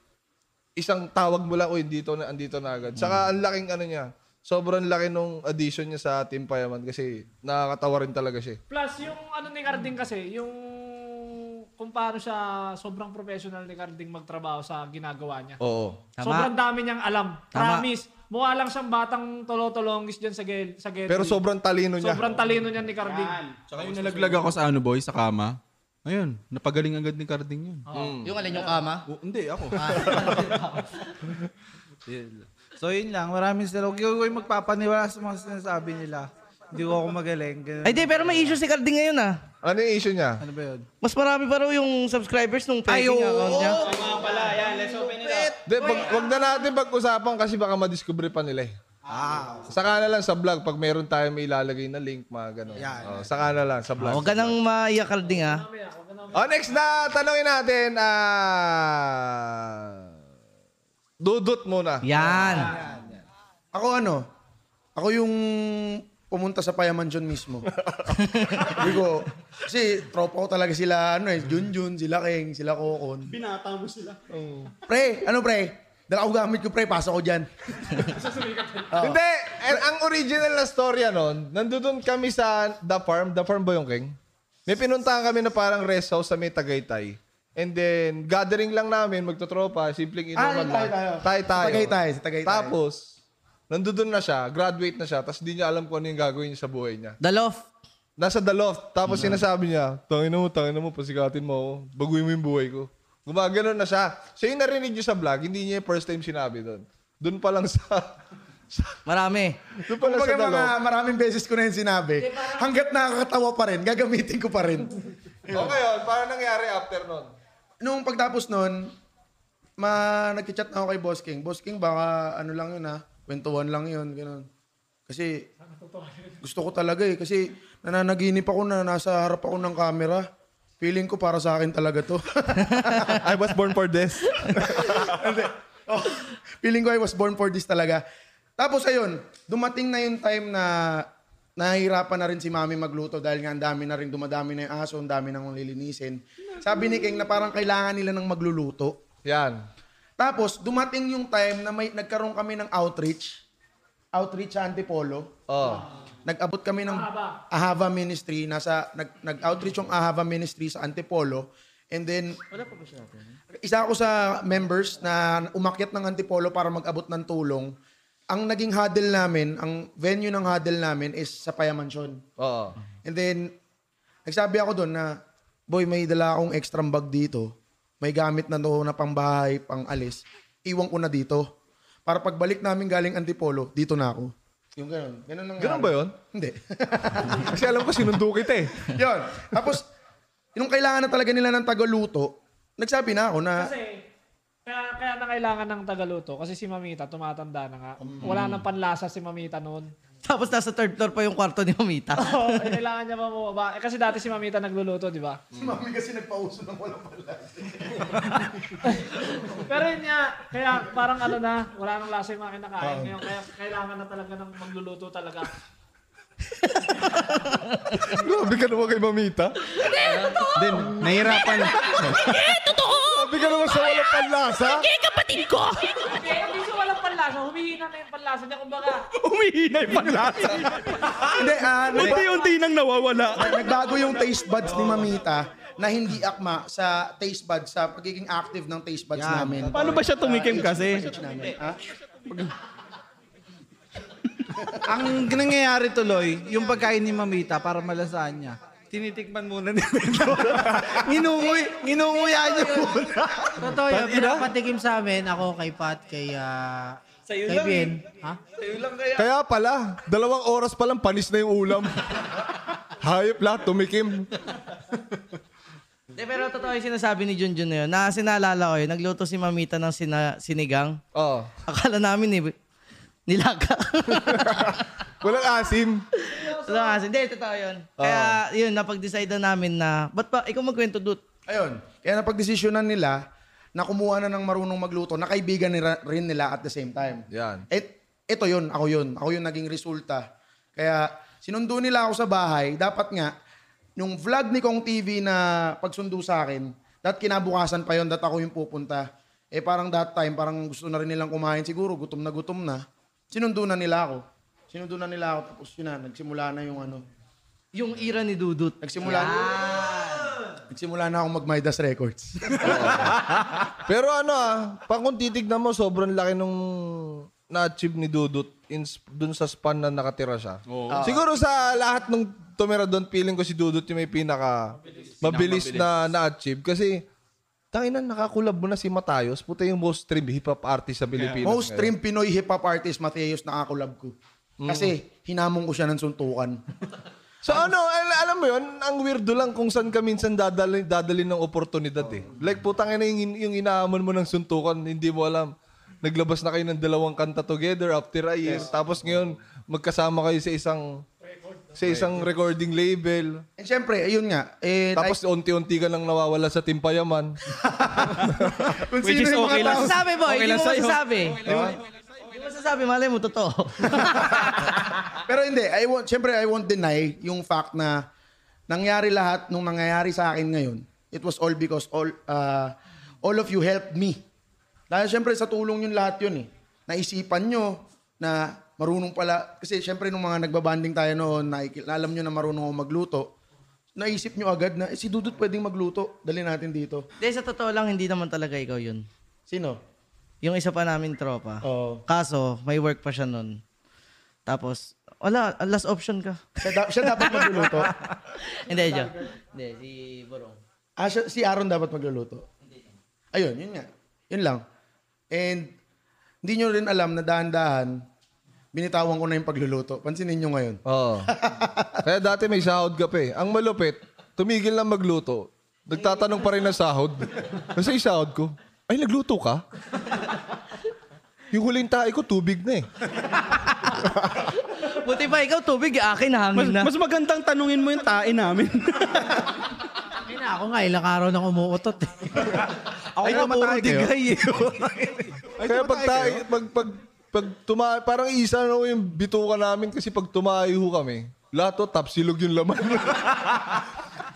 isang tawag mo lang, uy, dito na, andito na agad. Saka ang laking ano niya, sobrang laki nung addition niya sa Team Payaman kasi nakakatawa rin talaga siya. eh. Plus, yung ano ni Carding kasi, yung kung paano siya sobrang professional ni Carding magtrabaho sa ginagawa niya. Oo. Tama. Sobrang dami niyang alam. Tama. Promise. Mukha lang siyang batang tolotolongis dyan sa gel sa gel. Pero sobrang talino niya. Sobrang talino niya ni Carding. Tsaka yung nalaglag ako sa ano boy, sa kama. Ayun, napagaling agad ni Carding yun. Yung alin yung kama? O, hindi, ako. Yun. So yun lang, maraming salamat. Huwag ko yung magpapaniwala sa mga sinasabi nila. Hindi ko ako magaling. Ganun. Ay, di, pero may issue si Carding ngayon ah. Ano yung issue niya? Ano ba yun? Mas marami pa raw yung subscribers nung peking account niya. Mga pala, yan, let's open it up. Di, wag, wag na natin pag-usapan kasi baka madiscover pa nila eh. Ah. Saka na lang sa vlog pag meron tayo may ilalagay na link, mga ganun. Oh, saka na lang sa vlog. Huwag ka nang maiyak, Carding ah. Oh, next na tanongin natin, ah... Dudut muna. Yan. Ako ano? Ako yung pumunta sa Payaman John mismo. Sabi ko, kasi tropa ko talaga sila, ano eh, Junjun, sila King, sila Kokon. Binata mo sila. Pre, ano pre? Dala ko gamit ko pre, pasok ko dyan. Hindi, eh, ang original na storya nun, nandun kami sa The Farm. The Farm ba yung King? May pinuntahan kami na parang rest house sa may Tagaytay. And then, gathering lang namin, magtotropa, simpleng Ah, inuman tayo, lang. tayo. Tayo, tayo. Sa Tagaytay, sa Tagaytay. Tapos, nandun na siya, graduate na siya, tapos di niya alam kung ano yung gagawin niya sa buhay niya. The Loft. Nasa The Loft, tapos sinasabi niya, tangin mo, tangin mo, pasikatin mo ako, baguhin mo yung buhay ko. Gumagano na siya. So yung narinig niyo sa vlog, hindi niya yung first time sinabi doon. Doon pa lang sa... Marami. Doon pa lang sa Kumbaga The mga maraming beses ko na yun sinabi. Hanggat nakakatawa pa rin, gagamitin ko pa rin. Okay yun, paano nangyari after nun? Nung pagtapos nun, ma nagchat na ako kay Boss King. Boss King, baka ano lang yun ha, kwentuhan lang yun, ganun. Kasi gusto ko talaga eh. Kasi nananaginip ako na nasa harap ako ng camera. Feeling ko para sa akin talaga to. I was born for this. Oh, feeling ko I was born for this talaga. Tapos ayun, dumating na yung time na nahihirapan na rin si mami magluto dahil nga ang dami na rin dumadami na yung aso, ang dami nang lilinisin. Sabi ni King na parang kailangan nila ng magluluto. Yan. Tapos dumating yung time na may nagkaroon kami ng outreach. Outreach sa Antipolo. Oh. Nag-abot kami ng Ahava Ministry. Nasa, nag, nag-outreach yung Ahava Ministry sa Antipolo. And then, isa ako sa members na umakyat ng Antipolo para mag-abot ng tulong. Ang naging huddle namin, ang venue ng huddle namin is sa Payamansyon. Oo. And then, nagsabi ako doon na, boy, may dala akong extra bag dito. May gamit na to na pangbahay, pang alis. Iwan ko na dito. Para pagbalik namin galing Antipolo, dito na ako. Yung ganun. Ganun nangyari. Ganun ba yun? Hindi. Kasi alam ko sinundo kita eh. Yun. Tapos, yung kailangan na talaga nila ng tagaluto, nagsabi na ako na, Kasi, kaya, kaya na kailangan ng tagaluto. Kasi si Mamita, tumatanda na nga. Wala nang panlasa si Mamita noon. Tapos nasa third floor pa yung kwarto ni Mamita. Oo, eh, kailangan niya mamababa. Eh, kasi dati si Mamita nagluluto, di ba? si mami kasi nagpauso ng walang pala. Pero yun nga, kaya parang ano na, wala nang lasa yung mga kinakain ngayon. Kaya kailangan na talaga ng magluluto talaga. Grabe ka naman kay Mamita. Then, nahirapan. Grabe ka naman sa walang panlasa. kapatid ko! Hindi, hindi siya walang panlasa. Humihina na yung panlasa niya. Kumbaga, Umihina yung panlasa. Hindi, ah, nagba- Unti-unti nang nawawala. nagbago yung taste buds ni Mamita na hindi akma sa taste buds, sa pagiging active ng taste buds namin. Paano ba siya tumikim kasi? Namin. Ha? Ang nangyayari tuloy, yung pagkain ni Mamita para malasahan niya, tinitikman muna ni Mendo. Nginunguy, nginunguya niya muna. Totoo yun. Pinapatikim sa amin, ako kay Pat, kay, ah, kay Ben. Ha? Kaya pala, dalawang oras pa lang panis na yung ulam. Hayop lahat, tumikim. Hindi, pero totoo yung sinasabi ni Junjun na yun. Na sinalala ko yun, nagluto si Mamita ng sina, sinigang. Oo. Akala namin eh, nilaga. Walang asim. Totoo kasi. Hindi, totoo yun. Kaya yun, napag-decide na namin na, ba't pa, ikaw magkwento, Dut? Ayun. Kaya napagdesisyonan nila na kumuha na ng marunong magluto na kaibigan nila, rin nila at the same time. Yan. Et, ito yun, ako yun. Ako yun naging resulta. Kaya sinundo nila ako sa bahay. Dapat nga, yung vlog ni Kong TV na pagsundo sa akin, dat kinabukasan pa yun, dat ako yung pupunta. Eh parang that time, parang gusto na rin nilang kumain siguro, gutom na gutom na. Sinundo na nila ako. Sinundo na nila ako, tapos yun na, nagsimula na yung ano. Yung ira ni Dudut. Nagsimula na. Nagsimula na akong mag-Midas Records. Pero ano ah, pag kung titignan mo, sobrang laki nung na-achieve ni Dudut in, dun sa span na nakatira siya. Siguro sa lahat ng tumira doon, feeling ko si Dudut yung may pinaka mabilis na na-achieve. Kasi, tangina, nakakulab mo na si Matayos. Puta yung most stream hip-hop artist sa Pilipinas. Most ngayon. stream Pinoy hip-hop artist, Mateus, nakakulab ko. Kasi hinamon ko siya ng suntukan. So ano, al- alam mo yun, ang weirdo lang kung saan ka minsan dadali, dadali ng oportunidad eh. Like putang ina yung, yung inaamon mo ng suntukan, hindi mo alam. Naglabas na kayo ng dalawang kanta together after a year. Tapos ngayon, magkasama kayo sa isang sa isang recording label. And syempre, ayun nga. Eh, Tapos unti-unti ka lang nawawala sa Timpayaman. Kung Which is sino yung mga okay lang. tao- Masasabi, boy. Okay Hindi lang mo sa'yo. masasabi. Masasabi, malay mo, totoo. Pero hindi, I won't, syempre I won't deny yung fact na nangyari lahat nung nangyayari sa akin ngayon. It was all because all uh, all of you helped me. Dahil syempre sa tulong yun lahat yun eh. Naisipan nyo na marunong pala, kasi syempre nung mga nagbabanding tayo noon, naikil, alam nyo na marunong ako magluto, naisip nyo agad na, eh, si Dudut pwedeng magluto, dali natin dito. Hindi, sa totoo lang, hindi naman talaga ikaw yun. Sino? Yung isa pa namin tropa. Oo. Kaso, may work pa siya nun. Tapos, wala, last option ka. Siya, da- siya dapat magluluto. hindi, joke. Hindi, si Borong. Ah, siya- si Aaron dapat magluluto. Ayun, yun nga. Yun lang. And hindi nyo rin alam na dahan-dahan, binitawan ko na yung pagluluto. Pansinin nyo ngayon. Oo. Kaya dati may sahod ka pa eh. Ang malupit, tumigil lang magluto. Nagtatanong pa rin ng sahod. Kasi yung sahod ko, ay nagluto ka? Yung huling tae ko, tubig na eh. Buti pa ikaw, tubig, akin, Mas, hangin na. mas magandang tanungin mo yung tae namin. Ay na, ako nga, ilang araw nang umuutot eh. Ako Ay, nga puro matay kayo. digay eh. Kaya pag, tayo, pag, pag, pag tuma, parang isa na yung bituka namin kasi pag tumayo kami, lahat to tapsilog yung laman.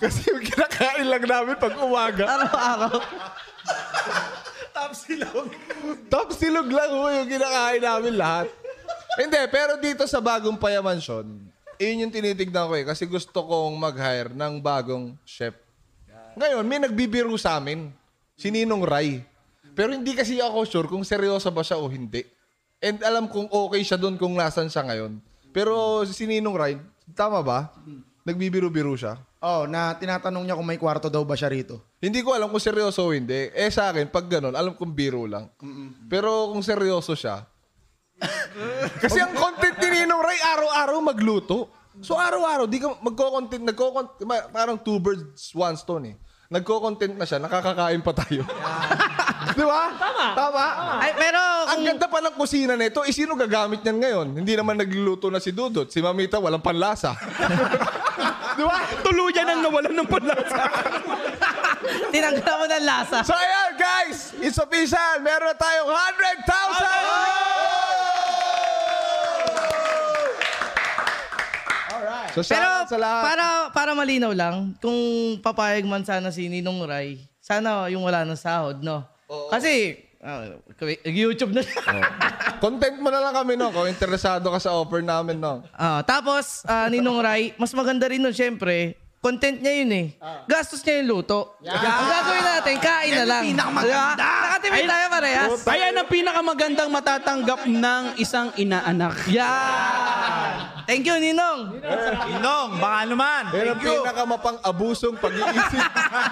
kasi yung kinakain lang namin pag umaga. Araw-araw. Tapsilog. Tapsilog lang ho yung kinakain namin lahat. Hindi, pero dito sa bagong payamansyon, yun yung tinitignan ko eh. Kasi gusto kong mag-hire ng bagong chef. Ngayon, may nagbibiro sa amin. Si Ninong Rai. Pero hindi kasi ako sure kung seryoso ba siya o hindi. And alam kong okay siya doon kung nasan siya ngayon. Pero si Ninong Rai, tama ba? Nagbibiro-biro siya. Oh, na tinatanong niya kung may kwarto daw ba siya rito. Hindi ko alam kung seryoso o hindi. Eh sa akin, pag ganun, alam kong biro lang. Pero kung seryoso siya, kasi ang content ni Ninong Ray, araw-araw magluto. So araw-araw, di ka magko-content, nagko-content, ma- parang two birds, one stone eh. Nagko-content na siya, nakakakain pa tayo. di ba? Tama. Tama. Ay, pero Ang ganda pa ng kusina nito, eh sino gagamit niyan ngayon? Hindi naman nagluluto na si Dudot. Si Mamita, walang panlasa. di ba? Tuluyan ang nawalan ng panlasa. tinanggal mo ng lasa. So ayan guys, it's official. Meron na tayong 100,000! Alright. So Pero shoutout sa lahat. para para malinaw lang, kung papayag man sana si Ninong Ray, sana yung wala ng sahod, no? Kasi ah, YouTube na siya. Content mo na lang kami no, kung interesado ka sa offer namin no. Ah, tapos, ah, Ninong Ray, mas maganda rin nun, syempre, content niya yun eh. Gastos niya yung luto. Ang gagawin natin, kain na lang. Pinakamaganda! Nakatipid tayo parehas. Ayan ang pinakamagandang matatanggap ng isang inaanak. Yan! Thank you, Ninong! Inong, baka naman. Yan ang pinakamapang-abusong pag-iisip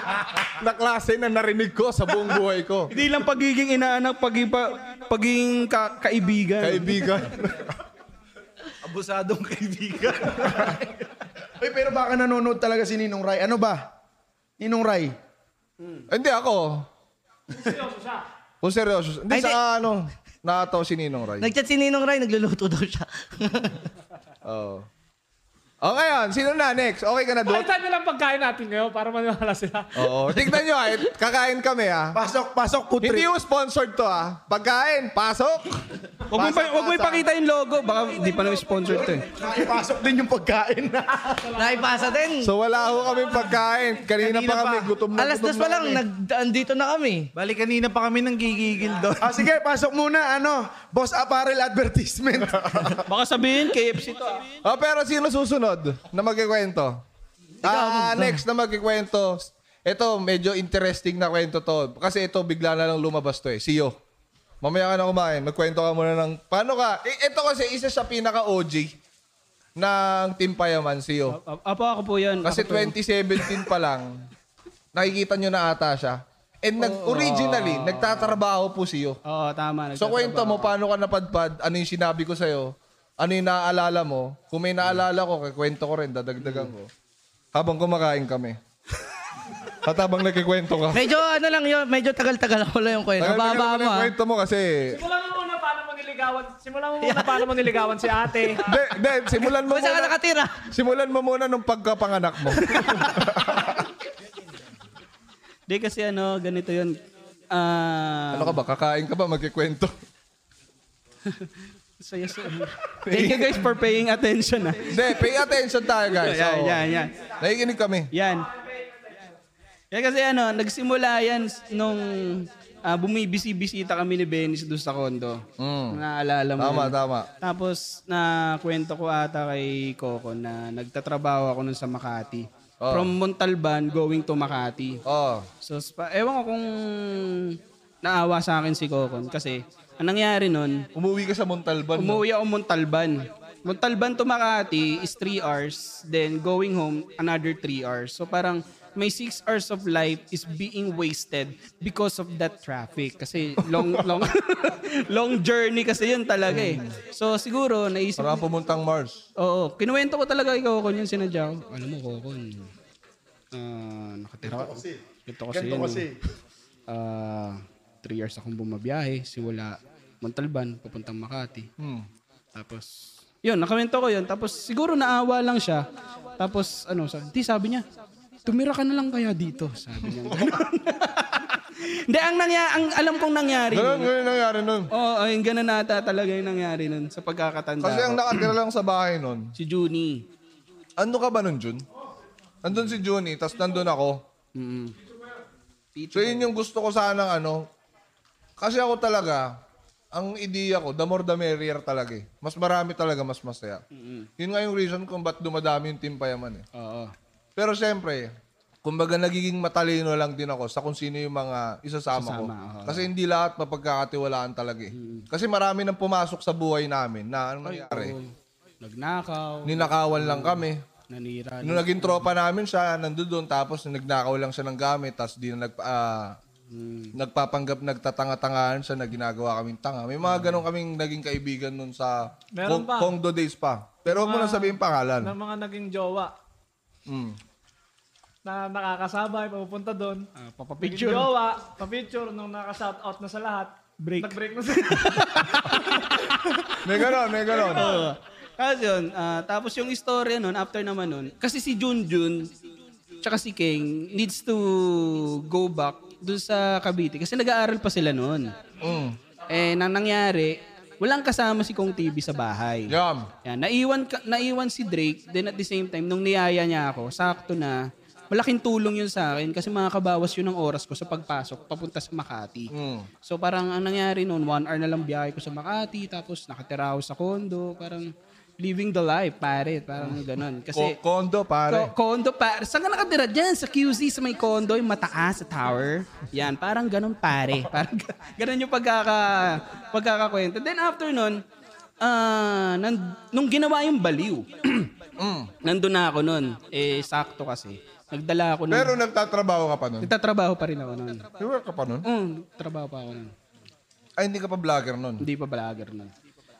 na klase na narinig ko sa buong buhay ko. Hindi lang pagiging inaanak, pagiging, pa, pagiging ka- kaibigan. Kaibigan. Abusadong kaibigan. Uy, pero baka nanonood talaga si Ninong Ray. Ano ba? Ninong Ray. Hindi ako. Kung seryoso. Hindi Ay, sa ano, nakataw si Ninong Ray. Nagchat si Ninong Ray, nagluluto daw siya. Oo. O ngayon, sino na next? Okay ka na, Dut? Palitan nyo lang pagkain natin ngayon para maniwala sila. Oo. Tignan nyo ah, kakain kami ah. Pasok, pasok, putre. Hindi yung sponsored to ah. Pagkain, pasok. Huwag mo, pa, huwag mo ipakita yung logo. Baka hindi pa namin sponsored to eh. Pasok din yung pagkain. Naipasa din. So wala ho kami pagkain. Kanina, pa kami, gutom na Alas gutom dos pa lang, kami. nag, andito na kami. Bali kanina pa kami nang gigigil doon. ah, sige, pasok muna. Ano, Boss Apparel Advertisement. Baka sabihin, KFC to ah. Oh, pero sino susunod na magkikwento? Ah, next na magkikwento. Ito, medyo interesting na kwento to. Kasi ito, bigla na lang lumabas to eh. Siyo. Mamaya ka na kumain. Magkwento ka muna ng... Paano ka? Eh, ito kasi isa sa pinaka-OG ng Team Payaman, Siyo. Apo ako po yan. Kasi Ako po yun. 2017 pa lang, nakikita nyo na ata siya. And nag, originally, nagtatrabaho po siyo. Oo, tama. So nagtatrabaho kwento mo, paano ka napadpad? Ano yung sinabi ko sa'yo? Ano yung naaalala mo? Kung may naaalala ko, kwento ko rin, dadagdagan ko. Habang kumakain kami. At habang nagkikwento ka. Medyo ano lang yun, medyo tagal-tagal ako lang yung kwento. Tagal-tagal Baba mo yung ah. kwento mo kasi... Simulan mo muna paano mo niligawan. Simulan mo muna paano mo niligawan si ate. Hindi, hindi. Simulan mo Kung saan ka muna. nakatira? Simulan mo muna nung pagkapanganak mo. Hindi kasi ano, ganito yun. Ah, ano ka ba? Kakain ka ba? Magkikwento? Saya sa... Thank you guys for paying attention ah. Hindi, pay attention tayo guys. Yan, Oo. yan, yan. Nakikinig kami. Yan. Kaya kasi ano, nagsimula yan nung ah, bumibisi-bisita kami ni Benis doon sa condo. Mm. Naalala mo Tama, yun? tama. Tapos na kwento ko ata kay Coco na nagtatrabaho ako nun sa Makati. Oh. From Montalban going to Makati. Oh. So, spa, ewan ko kung naawa sa akin si Coco kasi ang nangyari nun, Umuwi ka sa Montalban. no? umuwi ako Montalban. Montalban to Makati is 3 hours, then going home another 3 hours. So parang may 6 hours of life is being wasted because of that traffic. Kasi long long long journey kasi yun talaga eh. So siguro naisip Parang pumuntang Mars. Oo, kinuwento ko talaga kay Coco yun sinadya ko. Alam mo Coco, ah nakatira ko. Ganito kasi. Ganito yun, kasi. Ah, 3 years akong bumabiyahe, simula Montalban papuntang Makati. Hmm. Tapos, yun, nakamento ko yun. Tapos, siguro naawa lang siya. Tapos, ano, sabi, di, sabi niya, tumira ka na lang kaya dito. Sabi niya. Hindi, ang, nangya, ang alam kong nangyari. Ganun, nun- ganun nangyari nun. Oo, oh, ayun, ganun nata talaga yung nangyari nun sa pagkakatanda Kasi ang nakatira lang sa bahay nun. Si Junie. Ano ka ba nun, Jun? Andun si Junie, tapos nandun ako. Mm. So yun yung gusto ko sanang ano. Kasi ako talaga, ang ideya ko, the more the merrier talaga eh. Mas marami talaga, mas masaya. Yun nga yung reason kung ba't dumadami yung Team Payaman eh. Oo. Pero siyempre, kumbaga nagiging matalino lang din ako sa kung sino yung mga isasama, ko. Isasama, oo. Kasi hindi lahat mapagkakatiwalaan talaga eh. Kasi marami nang pumasok sa buhay namin na anong nangyari. Nagnakaw. Ninakawan lang kami. Nanira. Nung naging tropa namin siya, nandun doon, tapos nagnakaw lang siya ng gamit, tapos di na nag, ah, nagpapanggap, nagtatanga-tangahan siya na ginagawa kaming tanga. May mga ganun kaming naging kaibigan nun sa Meron Kong, pa. Kongdo days pa. Pero huwag mo na sabihin pangalan. ng mga naging jowa Mm. na nakakasabay, papupunta doon. Ah, Naging papapicture. jowa, pa-picture, nung naka-shout out na sa lahat. Break. Nag-break na sila. May ganon, may ganon. Oo. Tapos yun, ah, tapos yung istorya nun, after naman nun, kasi si Junjun, tsaka si King, needs to go back dun sa Cavite. Kasi nag-aaral pa sila nun. Mm. Eh, nang nangyari, walang kasama si Kong TV sa bahay. Yum. Yan, naiwan, ka- naiwan si Drake, then at the same time, nung niyaya niya ako, sakto na, malaking tulong yun sa akin kasi makakabawas yun ng oras ko sa pagpasok papunta sa Makati. Mm. So parang ang nangyari noon, one hour na lang biyahe ko sa Makati, tapos nakatira ako sa condo, parang living the life, pare. Parang ganun. Kasi, Ko- kondo, pare. ko- condo, pare. Saan ka nakatira dyan? Sa QZ, sa may condo, yung mataas, sa tower. Yan, parang ganun, pare. Parang ga- ganun yung pagkaka, pagkakakwento. Then after nun, ah, nan- nung ginawa yung baliw, nandun na ako nun. Eh, sakto kasi. Nagdala ako ng... Pero nagtatrabaho ka pa nun? Nagtatrabaho pa rin ako nun. Nag-work ka pa nun? Mm, trabaho pa ako nun. Ay, hindi ka pa vlogger nun? Hindi pa vlogger nun.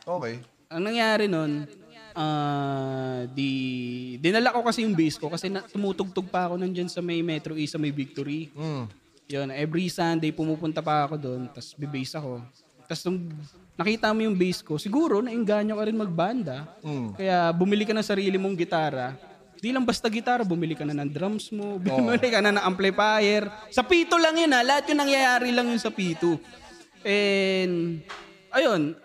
Okay. Ang nangyari nun, ah, di, dinala ko kasi yung base ko kasi na, tumutugtog pa ako nandyan sa may Metro East, sa may Victory. Mm. Yun, every Sunday pumupunta pa ako doon, tapos bibase ako. Tapos nung nakita mo yung bass ko, siguro nainganyo ka rin magbanda. Mm. Kaya bumili ka ng sarili mong gitara. Di lang basta gitara, bumili ka na ng drums mo, bumili ka na ng amplifier. Sa pito lang yun ha, lahat yung nangyayari lang yun sa pito. And, ayun,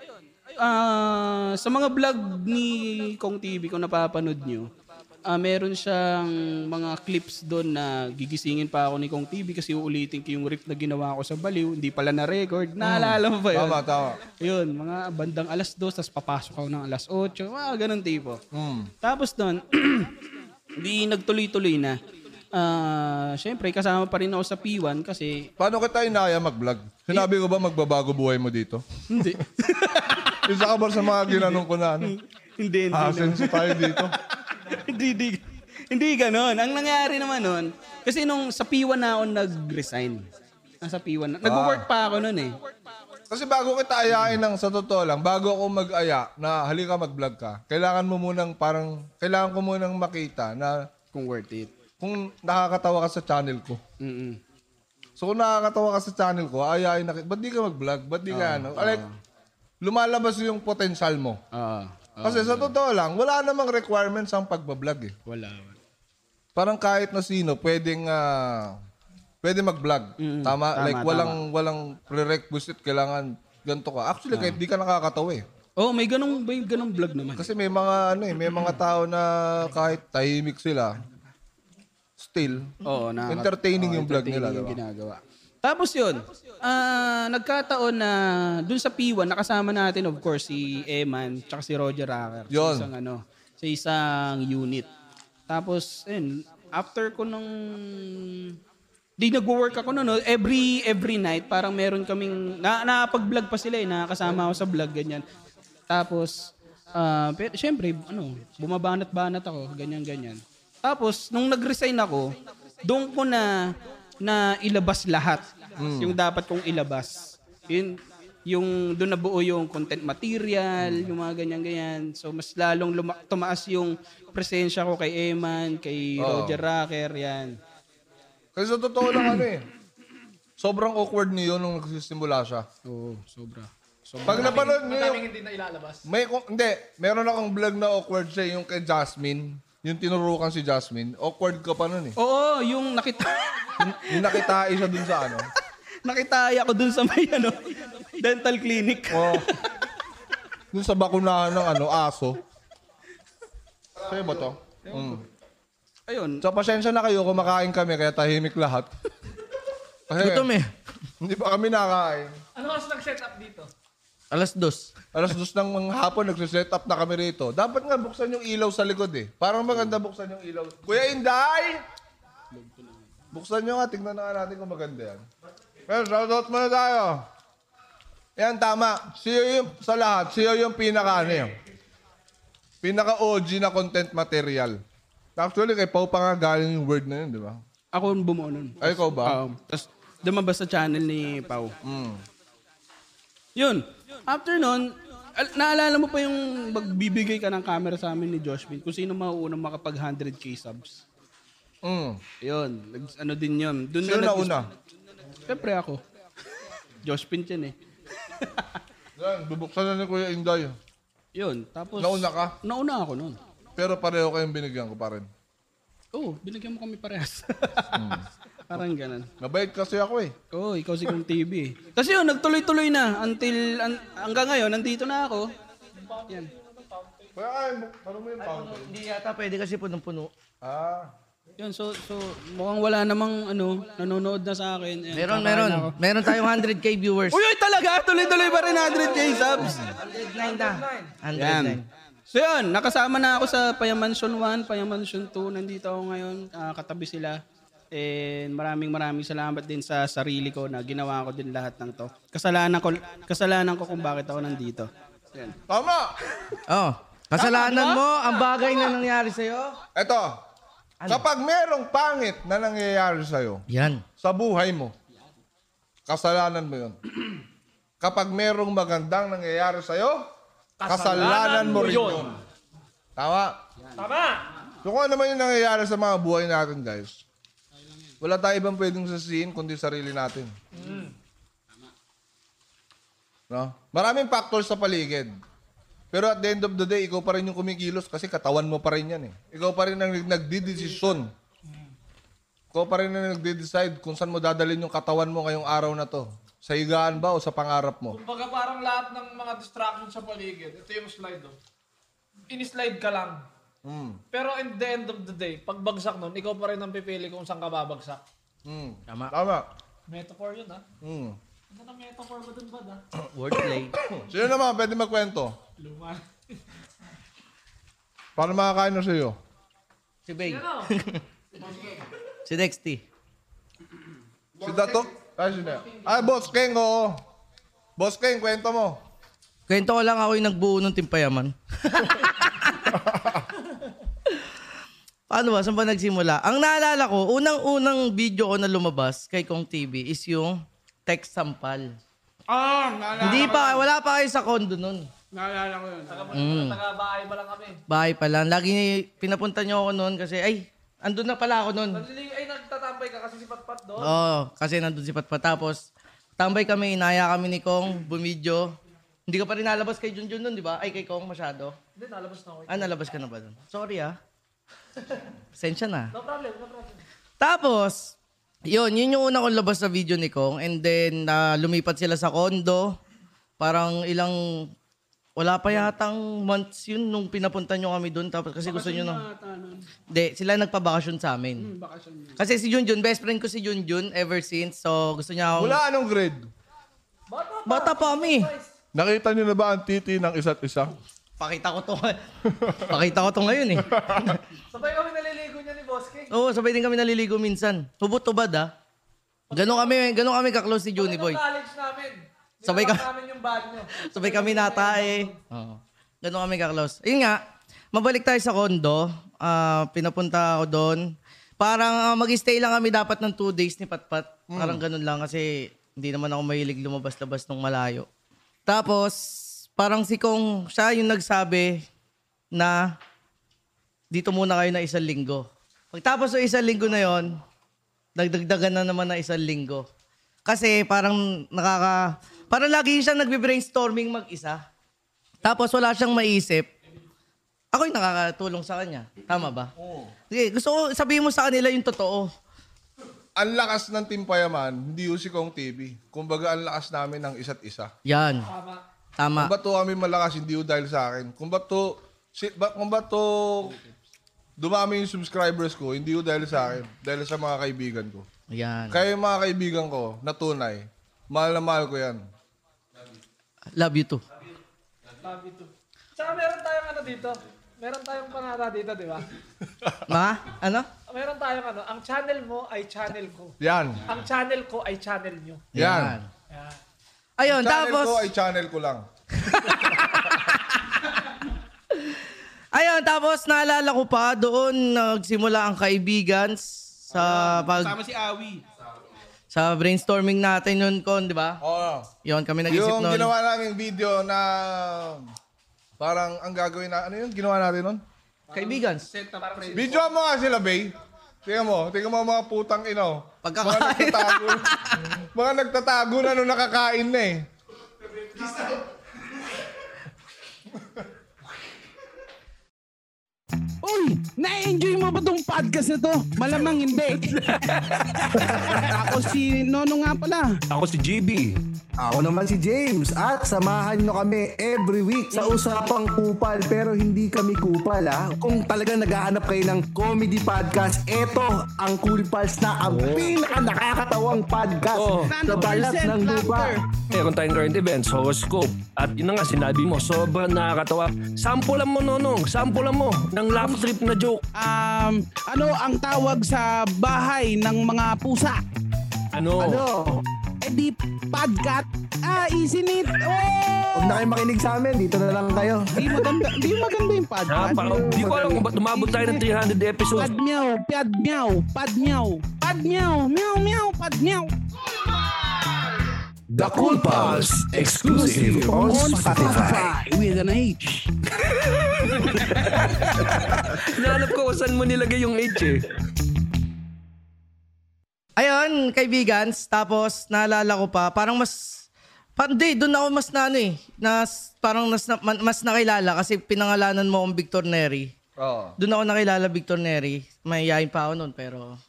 ah, sa mga vlog ni Kong TV kung napapanood nyo, ah meron siyang mga clips doon na gigisingin pa ako ni Kong TV kasi uulitin ko yung riff na ginawa ko sa baliw. Hindi pala na-record. Naalala mo ba yun? Tama, tama. Yun, mga bandang alas 2, tapos papasok ako ng alas 8. Mga ganun tipo. Mm. Tapos doon, di nagtuloy-tuloy na. Ah, Siyempre, kasama pa rin ako sa P1 kasi... Paano kita inaya mag-vlog? Sinabi ko ba magbabago buhay mo dito? Hindi. Isa ka ba sa mga ginanong ko na ano? hindi, hindi. Asenso tayo dito. hindi, hindi. Hindi ganon. Ang nangyari naman nun, kasi nung sa P1 na ako nag-resign. Nasa P1 na. Nag-work pa ako nun eh. Kasi bago kita ayain ng sa totoo lang, bago ako mag-aya na halika mag-vlog ka, kailangan mo munang parang, kailangan ko munang makita na kung worth it. Kung nakakatawa ka sa channel ko. Mm-mm. So kung nakakatawa ka sa channel ko, ayain na kita. Ba't di ka mag-vlog? Ba't di ka Ah, ano? ah. Like, lumalabas yung potential mo. Ah. Kasi sa totoo lang, wala namang requirements ang pagbablog eh. Wala. Parang kahit na sino, pwedeng, ah, pwede mag-vlog. Tama? tama, Like, walang, walang prerequisite, kailangan ganito ka. Actually, Ah. kahit di ka nakakatawa eh. Oh, may ganong, may ganong vlog naman. Kasi may mga, ano eh, may mga tao na kahit tahimik sila, still, Oo, nakaka- entertaining oo, yung vlog nila. yung diba? ginagawa. Tapos yun, ah, nagkataon na dun sa P1, nakasama natin of course si Eman tsaka si Roger Rocker. Yun. Sa isang, ano, sa isang unit. Tapos, yun, after ko nung... Di nagwo-work ako noon, no? every every night parang meron kaming na nakapag-vlog pa sila eh, nakakasama ako sa vlog ganyan. Tapos ah pero syempre ano, bumabanat-banat ako, ganyan ganyan. Tapos nung nag-resign ako, doon ko na na ilabas lahat Mm. yung dapat kong ilabas. Yun yung doon nabuo yung content material, yung mga ganyan-ganyan. So mas lalong luma- tumaas yung presensya ko kay Eman, kay Oo. Roger Rocker, yan. Kasi sa totoo lang ano eh, sobrang awkward niyo nung nagsisimula siya. Oo, sobra. Pag napanood niyo hindi na ilalabas. May, kung- hindi, meron akong vlog na awkward siya, yung kay Jasmine. Yung tinurukan si Jasmine. Awkward ka pa nun eh. Oo, yung nakita... yung nakitai siya dun sa ano. Nakitaya ko dun sa may ano, dental clinic. Oo. Dun sa bakunahan ng ano, aso. Sa'yo ba to? Mm. Ayun. So, pasensya na kayo, kumakain kami, kaya tahimik lahat. Kasi, Gutom eh. Hindi pa kami nakain. Ano oras nag-set up dito? Alas dos. Alas dos ng mga hapon, nagsiset up na kami rito. Dapat nga buksan yung ilaw sa likod eh. Parang maganda buksan yung ilaw. Kuya Inday! Buksan nyo nga, tignan na nga natin kung maganda yan. Pero shoutout muna tayo. Yan, tama. Siyo yung, sa lahat, siyo yung pinaka ano yun. Pinaka OG na content material. Actually, kay Pau pa nga galing yung word na yun, di ba? Ako ang bumuo nun. Ay, ikaw ba? Um, Tapos lumabas sa channel ni Pau. Mm. Yun. After nun, al- naalala mo pa yung magbibigay ka ng camera sa amin ni Joshvin kung sino mauunang makapag 100k subs. Mm. Yun. Nag- ano din yun. Dun Sino na na una? Siyempre ako. Joshvin yan eh. Yan, bubuksan na ni Kuya Inday. Yun. Tapos... Nauna ka? Nauna ako nun. Pero pareho kayong binigyan ko pa rin. Oo, oh, binigyan mo kami parehas. Parang ganun. Mabait kasi ako eh. Oo, oh, ikaw si Kong TV eh. Kasi yun, nagtuloy-tuloy na. Until, an- hanggang ngayon, nandito na ako. Yan. Kaya ay, parang mo yung fountain. Hindi yata pwede kasi punong-puno. Ah. Yun, so, so mukhang wala namang ano, nanonood na sa akin. Yan, Meron, kakain meron. ako. Meron tayong 100k viewers. Uy, uy, talaga? Tuloy-tuloy pa rin 100k subs. 109 na. 109. Yan. So yun, nakasama na ako sa Payamansyon 1, Payamansyon 2. Nandito ako ngayon, ah, katabi sila. And maraming maraming salamat din sa sarili ko na ginawa ko din lahat ng to. Kasalanan ko, kasalanan ko kung bakit ako nandito. Yan. Tama! Oh. Kasalanan mo ang bagay na nangyari sa'yo. Eto, kapag merong pangit na nangyayari sa'yo, Yan. sa buhay mo, kasalanan mo yun. Kapag merong magandang nangyayari sa'yo, kasalanan mo rin yun. Tama? Tama! So kung ano man yung nangyayari sa mga buhay natin, guys, wala tayo ibang pwedeng sasihin kundi sarili natin. No? Maraming factors sa paligid. Pero at the end of the day, ikaw pa rin yung kumikilos kasi katawan mo pa rin yan eh. Ikaw pa rin ang nagdidesisyon. Ikaw pa rin ang nagde-decide kung saan mo dadalhin yung katawan mo ngayong araw na to. Sa higaan ba o sa pangarap mo? Kumbaga parang lahat ng mga distractions sa paligid. Ito yung slide oh. In-slide ka lang. Mm. Pero in the end of the day, pag bagsak nun, ikaw pa rin ang pipili kung saan ka babagsak. Mm. Tama. Tama. Metaphor yun ha. Mm. Ano na metaphor ba dun ba da? Wordplay. Sino naman pwede magkwento? Luma. Paano makakain na sa'yo? Si Beng. Ano? si Dexty. Si Dato? Ay, sino? Ay, Boss Keng, oo. Boss Keng, kwento mo. Kwento ko lang ako yung nagbuo ng timpayaman. Paano ba? Saan ba nagsimula? Ang naalala ko, unang-unang video ko na lumabas kay Kong TV is yung text sampal. Ah, naalala Hindi ko pa, yun. wala pa kayo sa condo nun. Naalala ko yun. Mm. Taga-bahay pa lang kami. Bahay pa lang. Lagi pinapunta niyo ako noon kasi, ay, andun na pala ako noon. Nalili- Ay, nagtatambay ka kasi si Patpat doon. Oo, kasi nandun si Patpat. Tapos, tambay kami, inaya kami ni Kong, bumidyo. Hindi ka pa rin nalabas kay Junjun nun, di ba? Ay, kay Kong masyado. Hindi, nalabas na ako. Ah, nalabas ka na ba dun? Sorry ah. Pasensya na. No problem, no problem. Tapos, yun, yun yung una kong labas sa video ni Kong. And then, na lumipat sila sa condo. Parang ilang, wala pa yatang months yun nung pinapunta nyo kami doon. Tapos kasi gusto nyo na. Hindi, sila nagpabakasyon sa amin. Kasi si Junjun, best friend ko si Junjun ever since. So, gusto niya akong... Mula anong grade? Bata pa kami. Nakita niyo na ba ang titi ng isa't isa? Pakita ko to. Pakita ko to ngayon eh. Sabay kami naliligo niya ni Boss King. Oo, sabay din kami naliligo minsan. Hubot-tubad ah. Ganon kami, ganon kami ka-close si Juni Boy. college namin. Sabay Nilabas ka- namin yung bag niyo. Sabay kami natae. Oo. Ganon kami ka-close. Yun nga, mabalik tayo sa condo. Ah, pinapunta ako doon. Parang ah, mag-stay lang kami dapat ng two days ni Patpat. Parang ganun lang kasi hindi naman ako mahilig lumabas-labas ng malayo. Tapos, parang si Kong, siya yung nagsabi na dito muna kayo na isang linggo. Pagtapos ng isang linggo na yon, nagdagdagan na naman na isang linggo. Kasi parang nakaka... Parang lagi siyang nagbe-brainstorming mag-isa. Tapos wala siyang maisip. Ako yung nakakatulong sa kanya. Tama ba? Oo. Sige, gusto ko sabihin mo sa kanila yung totoo. Ang lakas ng Team Payaman, hindi yung si Kong TV. Kumbaga, ang lakas namin ng isa't isa. Yan. Tama. Kung ba't to kami malakas, hindi yung dahil sa akin. Kung ba't to, si, ba, kung ba't to dumami yung subscribers ko, hindi yung dahil sa akin. Dahil sa mga kaibigan ko. Yan. Kaya yung mga kaibigan ko, na tunay, mahal na mahal ko yan. Love you too. Love you too. Tsaka meron tayong ano dito. Meron tayong panata dito, di ba? Ma? Ano? Meron tayong ano. Ang channel mo ay channel ko. Yan. Ang channel ko ay channel nyo. Yan. Yan. Ayun, channel tapos... ko ay channel ko lang. Ayun, tapos naalala ko pa, doon nagsimula ang kaibigan sa pag Kasama si Awi. sa brainstorming natin yun kon, di ba? Oo. Yun, kami nag-isip Yung nun. ginawa naming video na parang ang gagawin na, ano yun ginawa natin nun? Kaibigan. Video mo nga sila, Bay. Tingnan mo, tingnan mo mga putang ino. Pagkakain. Mga nagtatago. mga nagtatago na nung nakakain na eh. Uy, na-enjoy mo ba tong podcast na to? Malamang hindi. Ako si Nono nga pala. Ako si GB. Ako naman si James at samahan nyo kami every week sa usapang kupal pero hindi kami kupal ha. Kung talagang naghahanap kayo ng comedy podcast, eto ang Cool Pals na ang pinaka nakakatawang podcast sa balat ng lupa. Meron tayong current events, horoscope. At yun na nga, sinabi mo, sobrang nakakatawa. Sampulan mo, Nonong. Sampulan mo ng laugh trip na joke. Um, ano ang tawag sa bahay ng mga pusa? Ano? Ano? Eh di, podcast. Ah, easy neat. Oh! Huwag na kayo makinig sa amin, dito na lang kayo. Di maganda, di maganda yung podcast. Ah, parang, di ko alam kung ba't umabot tayo ng 300 episodes. Pad meow, pad meow, pad meow, pad meow, meow meow, pad meow. The Cool Pals, exclusive on Spotify. With an H. Nahanap ko kung saan mo nilagay yung H eh. Ayun, kaibigan, tapos naalala ko pa, parang mas Pandi, doon ako mas na ano eh. Nas, parang nas, na- mas nakilala kasi pinangalanan mo akong Victor Neri. Oo. Doon ako nakilala Victor Neri. Mayayain pa ako noon pero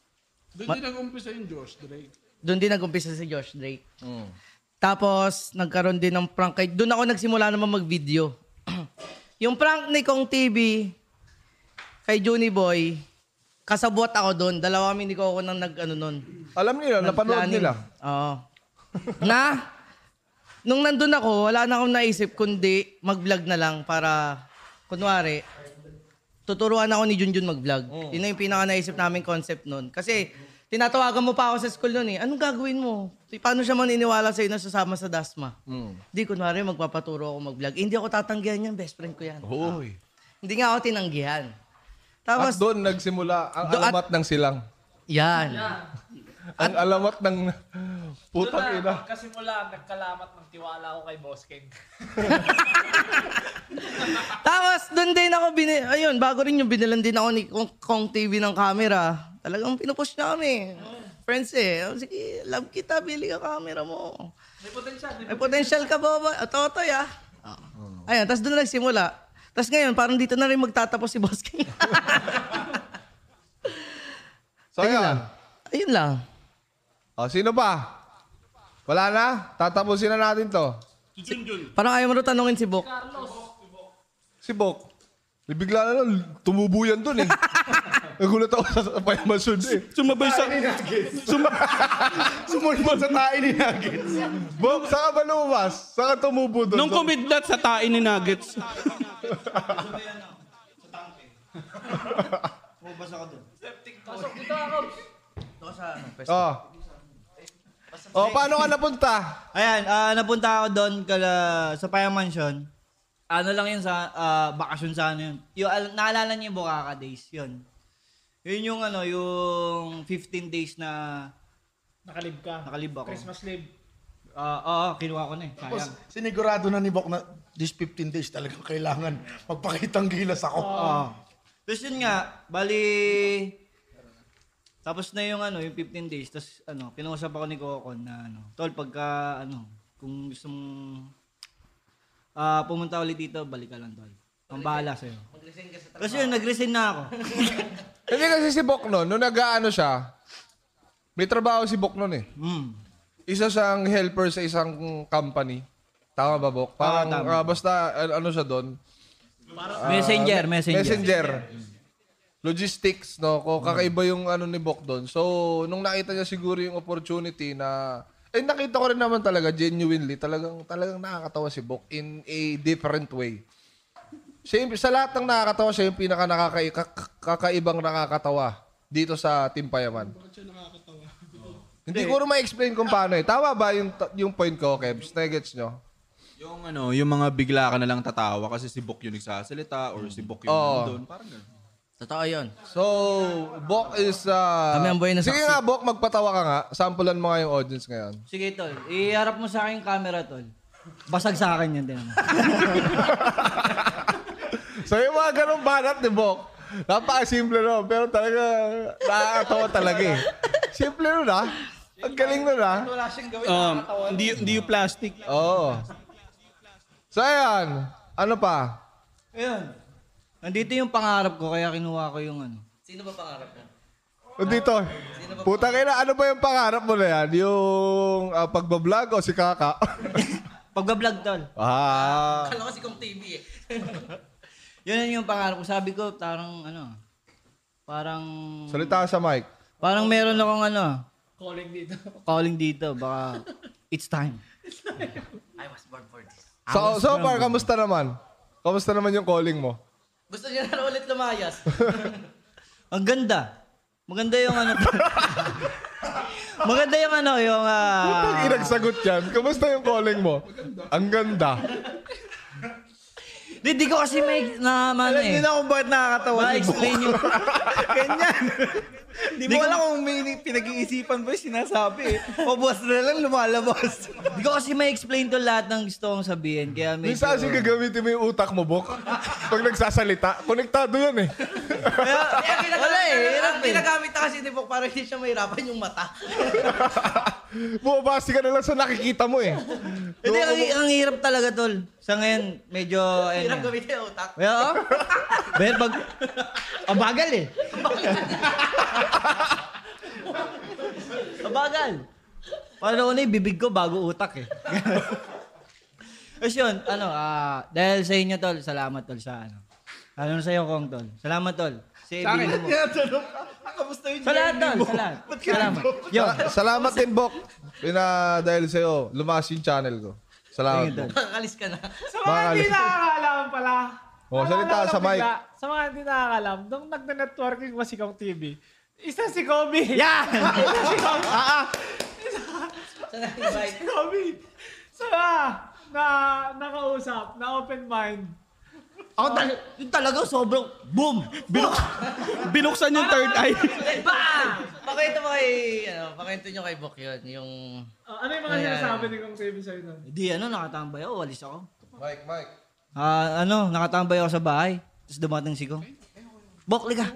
Doon din nag-umpisa yung Josh Drake. doon din nag-umpisa si Josh Drake. Tapos nagkaroon din ng prank kay doon ako nagsimula naman mag-video. yung prank ni Kong TV kay Juni Boy, kasabot ako doon. Dalawa kami ni Coco nang nag ano noon. Alam nila, napanood nila. Oo. na, nung nandun ako, wala na akong naisip kundi mag-vlog na lang para, kunwari, tuturuan ako ni Junjun mag-vlog. Yun na yung pinaka naisip namin concept nun. Kasi, tinatawagan mo pa ako sa school nun eh. Anong gagawin mo? Paano siya maniniwala sa'yo na sasama sa Dasma? Di, kunwari, magpapaturo ako mag-vlog. Eh, hindi ako tatanggihan yan, best friend ko yan. Hoy. Hindi nga ako tinanggihan. At Tapos, doon nagsimula ang Do- at- alamat ng silang. yan. Ang alamat ng putang Doon ina. na, magkasimula, nagkalamat ng tiwala ko kay Boss King. Tapos, doon din ako, bini- ayun, bago rin yung binilan din ako ni Kong, Kong TV ng camera. Talagang pinupush na kami. Friends eh. Oh, Sige, love kita, bili ka camera mo. May potential. May potential ka ba ba? Ah, Totoy ah. Ayun, tapos doon na nagsimula. Tapos ngayon, parang dito na rin magtatapos si Boss King. So, Ayun ayun. lang. Ayun lang. O, sino pa? Wala na? Tatapusin na natin to. Parang ayaw mo rin tanungin si Bok. Si Bok. Eh, Bigla na lang, tumubo yan dun eh. Nagulat ako sa sa payamasod eh. Sumabay sa... Sum- Sumunod sa tayo ni Nuggets. Bok, saan ka ba lumabas? Saan ka tumubo dun? Nung kumidlat sa tain ni Nuggets. Bumabas ako doon. Pasok dito ako. Ito sa ano, Oh. Oh, paano ka napunta? Ayan, ah, napunta ako doon kala, sa Paya Mansion. Ano lang yun sa ah, bakasyon sa ano yun. Yung, al- naalala niyo yung Bukaka Days, yun. Yun yung ano, yung 15 days na Nakalib ka. nakalib ako. Christmas leave. Ah, oo, kinuha ko na eh. Tapos, Sayang. sinigurado na ni Bok na this 15 days talagang kailangan magpakitang gilas ako. Oo. Tapos yun nga, bali... Tapos na yung ano, yung 15 days. Tapos ano, kinausap ako ni Coco na ano, tol, pagka ano, kung gusto mong ah, pumunta ulit dito, balik ka lang, tol. Ang bahala sa'yo. Tapos yun, nag-resign na ako. Hindi kasi si Bok noon, nung nag-ano siya, may trabaho si Bok noon eh. Mm. Isa siyang helper sa isang company. Tama ba, Bok? Parang, tama. ah, basta ah, ano siya doon? Ah, Messenger, messenger. Messenger. Logistics, no? Ko kakaiba yung ano ni Bok doon. So, nung nakita niya siguro yung opportunity na eh nakita ko rin naman talaga genuinely, talagang talagang nakakatawa si Bok in a different way. Siya yung- sa lahat ng nakakatawa, siya yung pinaka nakakai- kak- kakaibang nakakatawa dito sa Team Payaman. Hindi ko rin ma-explain kung paano eh. Tama ba yung, yung point ko, Kebs? Negets nyo? Yung ano, yung mga bigla ka na lang tatawa kasi si Bok yung nagsasalita or si Bok yung Oo. nandun. Parang ganun. Totoo yun. So, Bok is... Uh, Kami ang buhay na Sige saksi. nga, Bok, magpatawa ka nga. Sampulan mo nga yung audience ngayon. Sige, tol. Iharap mo sa akin yung camera, tol. Basag sa akin yan din. So, yung mga ganong banat ni Bok, napaka-simple no, pero talaga nakakatawa talaga eh. Simple nun ah. Ang galing nun ah. Wala siyang gawin. Um, hindi, hindi yung plastic. Oo. So, ayan. Ano pa? Ayun. Nandito yung pangarap ko, kaya kinuha ko yung ano. Sino ba pangarap mo? O dito. Puta kina, ano ba yung pangarap mo na yan? Yung uh, pagbablog o si Kaka? Pagbablog, tol. ah. Kala ko si Kong TV eh. Yun yung pangarap ko. Sabi ko, parang ano, parang... Salita ka sa mic. Parang meron akong ano, Calling dito. calling dito. Baka, it's time. I was born for this. So, so far, kamusta naman? Kamusta naman yung calling mo? Gusto niya na ulit lumayas. Ang ganda. Maganda yung ano. Maganda yung ano, yung... ah, Putang inagsagot yan. Kamusta yung calling mo? Ang ganda. Di, di ko kasi may na ano Alam eh. niyo na kung bakit nakakatawa. Ma-explain yung... Ganyan. Di mo alam kung may pinag-iisipan ba yung sinasabi eh. Pabos na lang lumalabas. Di ko kasi ma-explain to lahat ng gusto kong sabihin. Kaya medyo... Minsan kasi gagamitin mo yung utak mo, Bok. Pag nagsasalita, konektado yan eh. Kaya, Kaya wala eh. Hirap eh. ginagamit na kasi ni Bok para hindi siya mahirapan yung mata. Bumabase ka na lang sa nakikita mo eh. Hindi, ang, ang hirap talaga, tol. Sa ngayon, medyo... Hirap ano, gamitin yung utak. Well, oh. Pero pag... Ang bagal eh. Ang bagal. Paano na bibig ko bago utak eh. Tapos yun, ano, ah, dahil sa inyo, tol, salamat, tol, sa ano. Ano sa iyo, Kong, tol. Salamat, tol. Si Sa akin. mo. Tinatanong ka. Kamusta yung Sa lahat, tol. Sa lahat. Salamat. Yo. Sa- Salamat din, Bok. Pina, dahil sa'yo, lumakas yung channel ko. Salamat, Bok. Nakakalis ka na. Sa mga hindi Makakalis. nakakaalam pala. Oh, salita naalala ko sa mic. bigla, Sa mga hindi nakakaalam, nung nagna-networking ba si Kong TV, isa si Kobe. Yan! isa si Kobe. Ah, ah. si Kobe. Sa na nakausap, na open mind. Ako tal yung talaga sobrang boom! Binuk binuksan yung third eye. Bam! Pakita mo kay, ano, pakita nyo kay Bok yun, yung... Ah, ano yung mga Ayan. sinasabi ni Kong TV sa'yo nun? Hindi, ano, nakatambay ako, walis ako. Mike, Mike. Ah, ano, nakatambay ako sa bahay. Tapos dumating si Kong. Bok, liga.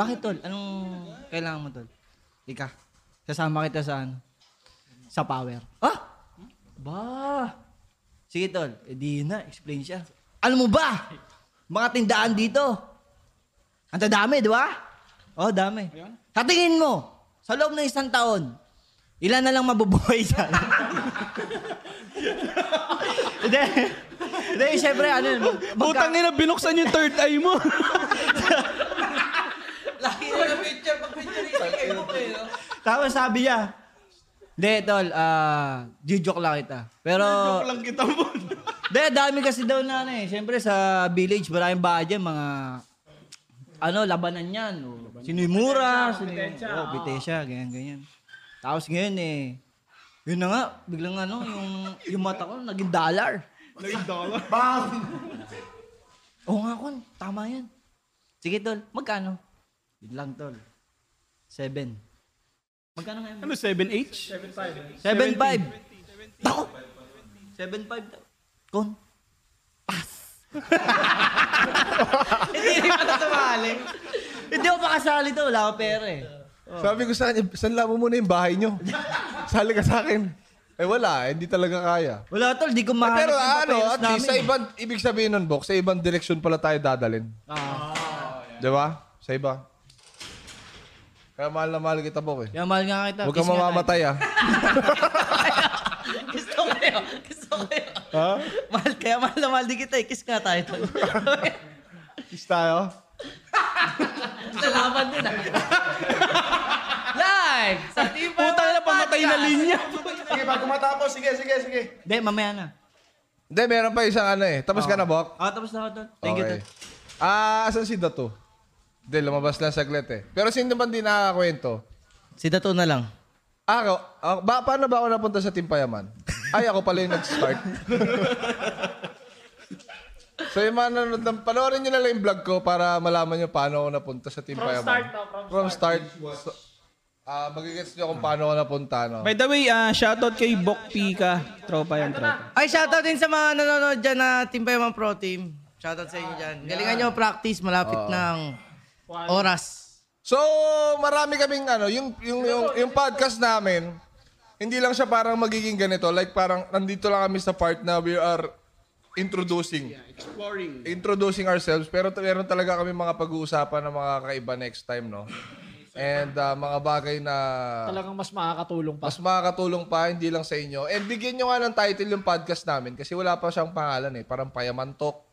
Bakit, tol? Anong kailangan mo, tol? Liga. Kasama kita sa ano? Sa power. Ah! Ba! Sige, tol. E di na, explain siya. Ano mo ba? Mga tindahan dito. Ang dami, di ba? Oh, dami. Sa tingin mo, sa loob ng isang taon, ilan na lang mabubuhay dyan? Hindi. Hindi, syempre, ano yun. Putang ina, binuksan yung third eye mo. Laki na yung picture, pag picture isa kay Bok eh, no? Tapos sabi niya, hindi, tol, ah, joke lang kita. Pero... Joke lang kita mo. Hindi, dami kasi daw na ano eh. Siyempre sa village, maraming bahay dyan, mga... Ano, labanan yan. O, sino yung mura, sino yung... Bitensya, Oh, oo. bitensya, ganyan, ganyan. Tapos ngayon eh, yun na nga, biglang ano, yung, yung mata ko, naging dollar. Naging dollar? Bang! Oo nga, kon, tama yan. Sige, tol, magkano? Yun lang, tol. Seven. Magkano ngayon? Ano, 7H? 7.5. 7.5. Tako! 7.5 daw. Kon. Hindi rin pa sumali. Hindi ako makasali to, wala akong pera eh. Sabi ko sa kanya, sanla mo muna yung bahay nyo. Sali ka sa akin. Eh wala, eh, hindi talaga kaya. Wala tol, di ko Eh, mahanap pero yung ano, papeles at least sa namin. ibang, ibig sabihin nun, Bok, sa ibang direksyon pala tayo dadalin. Ah. Di ba? Sa iba. Kaya mahal na mahal kita, Bok eh. Kaya mahal nga kita. Huwag Kiss kang mamamatay ah. Gusto ko kayo. Gusto ko kayo. ha? Mahal, kaya mahal na mahal din kita eh. Kiss nga tayo tol. Kiss tayo? Nalaman din ah. Live! Sa Tipa Putang ina, pamatay na linya. Sige, bago matapos. Sige, sige, sige. Hindi, mamaya na. Hindi, meron pa isang ano eh. Tapos ka na, Bok? Ah, tapos na ako tol. Thank you Okay. tol. Ah, asan si Dato? Hindi, lumabas lang saglit eh. Pero sino man din nakakakwento? Si Dato na lang. Ako, ako ba, paano ba ako napunta sa Timpayaman? Ay, ako pala yung nag-start. so yung mga nanonood, ng- panoorin nyo na lang yung vlog ko para malaman nyo paano ako napunta sa Timpayaman. start na, from start. So, ah magigets nyo kung paano ako napunta. No? By the way, ah, shoutout kay Bok Pika. Tropa yan, tropa. Ay, shoutout din sa mga nanonood dyan na Team Payaman Pro Team. Shoutout sa inyo dyan. Galingan nyo practice, malapit ng oras. So, marami kaming ano, yung, yung, yung, yung podcast namin, hindi lang siya parang magiging ganito. Like parang nandito lang kami sa part na we are introducing. Exploring. Introducing ourselves. Pero t- meron talaga kami mga pag-uusapan ng mga kaiba next time, no? And uh, mga bagay na Talagang mas makakatulong pa. mas makakatulong pa, hindi lang sa inyo. And bigyan nyo nga ng title yung podcast namin kasi wala pa siyang pangalan eh. Parang Payaman Talk,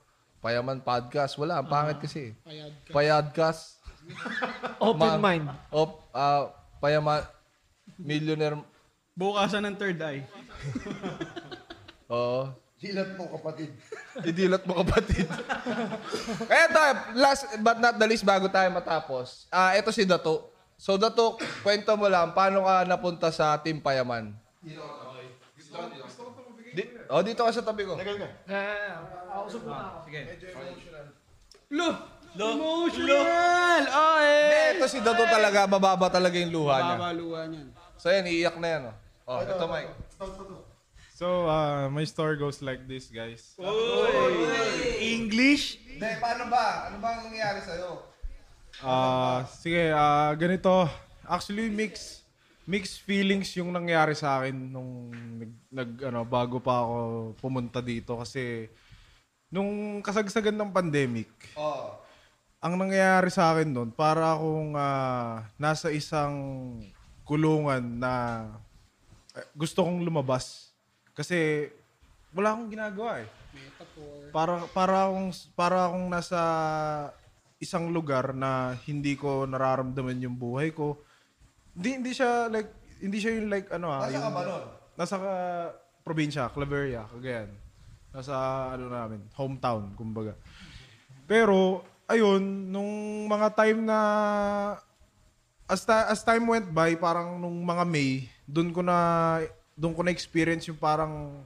Payaman Podcast. Wala, ang pangit kasi. eh. Payadcast. Open mind. Op, ah, Payaman, Millionaire. Bukasan ng third eye. Oo. Dilat mo, kapatid. Idilat mo kapatid. eto, last but not the least, bago tayo matapos. Ah, eto si Dato. So Dato, kwento mo lang, paano ka napunta sa Team Payaman? Oh, dito ka sa tabi ko. Ako sumunod ako. Sige. Lo! Emotional! Oh, eh! Ito si Dato talaga, mababa talaga yung luha niya. Babaluan yan. So yan, iiyak na yan. Oh, oh ito Mike. So, uh, my story goes like this, guys. English? Hindi, paano ba? Ano ba ang nangyayari sa'yo? Ah, sige, ah, ganito. Actually, mix mixed feelings yung nangyari sa akin nung nag, nag- ano bago pa ako pumunta dito kasi nung kasagsagan ng pandemic. Ang nangyayari sa akin noon, para akong ah, nasa isang kulungan na eh, gusto kong lumabas. Kasi wala akong ginagawa eh. Para para akong para akong nasa isang lugar na hindi ko nararamdaman yung buhay ko. Hindi hindi siya like hindi siya yung like ano ah. Nasa yung, ka ba nun? Nasa ka, probinsya, Claveria, Cagayan. Nasa ano namin, hometown kumbaga. Pero ayun, nung mga time na as, ta- as time went by, parang nung mga May, doon ko na doon ko na experience yung parang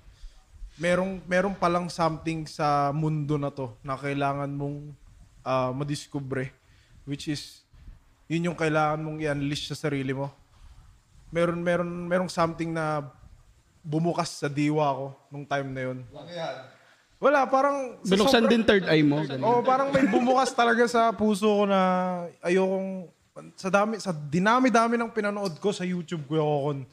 merong merong palang something sa mundo na to na kailangan mong ah, madiskubre which is yun yung kailangan mong i-unleash sa sarili mo. Meron meron merong something na bumukas sa diwa ko nung time na yun. Wala, parang... sa Binuksan din third eye mo. ganun. Oo, parang may bumukas talaga sa puso ko na ayokong sa dami sa dinami-dami ng pinanood ko sa YouTube Kuya Kokon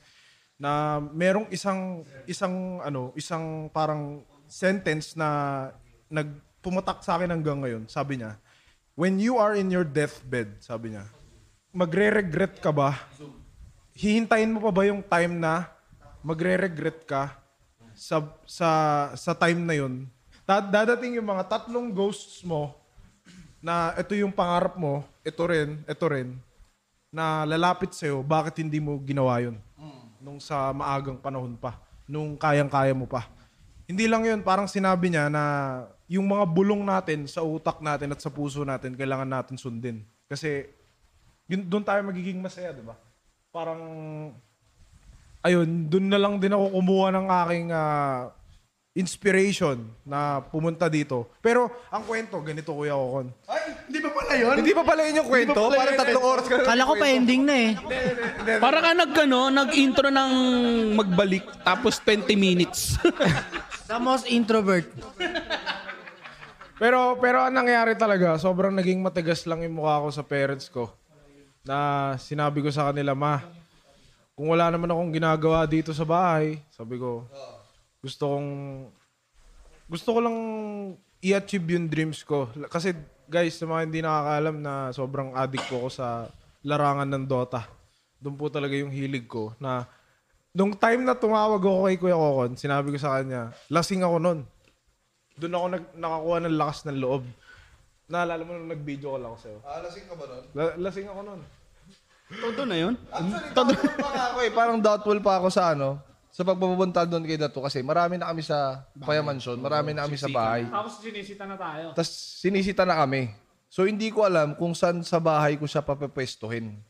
na merong isang isang ano, isang parang sentence na nagpumatak sa akin hanggang ngayon. Sabi niya, when you are in your deathbed, sabi niya, magre-regret ka ba? Hihintayin mo pa ba yung time na magre-regret ka sa sa sa time na yun? Da- dadating yung mga tatlong ghosts mo na ito yung pangarap mo, ito rin, ito rin, na lalapit sa'yo, bakit hindi mo ginawa yun? Nung sa maagang panahon pa, nung kayang-kaya mo pa. Hindi lang yun, parang sinabi niya na yung mga bulong natin sa utak natin at sa puso natin, kailangan natin sundin. Kasi yun, doon tayo magiging masaya, di ba? Parang, ayun, doon na lang din ako kumuha ng aking ah, inspiration na pumunta dito. Pero ang kwento, ganito Kuya Kokon. Hindi pa pala yun? Hindi pa pala yun yung kwento? Parang tatlong oras ka na. Kala ko pa ending na eh. Para ka nag, ano, nag-intro ng magbalik, tapos 20 minutes. The most introvert. Pero pero ang nangyari talaga, sobrang naging matigas lang yung mukha ko sa parents ko. Na sinabi ko sa kanila, ma, kung wala naman akong ginagawa dito sa bahay, sabi ko, gusto kong gusto ko lang i-achieve yung dreams ko. Kasi guys, sa mga hindi nakakaalam na sobrang addict po ako sa larangan ng Dota. Doon po talaga yung hilig ko na nung time na tumawag ako kay Kuya Kokon, sinabi ko sa kanya, lasing ako nun. Doon ako nag, nakakuha ng lakas ng loob. Naalala mo nung nag-video call ako sa'yo. Ah, lasing ka ba nun? La- lasing ako nun. Todo na yun? Actually, doubtful pa nga ako eh. Parang doubtful pa ako sa ano, sa pagpapunta doon kay Dato kasi marami na kami sa Paya Mansion, marami na kami sa bahay. Tapos sinisita na tayo. Tapos sinisita na kami. So hindi ko alam kung saan sa bahay ko siya papapwestuhin.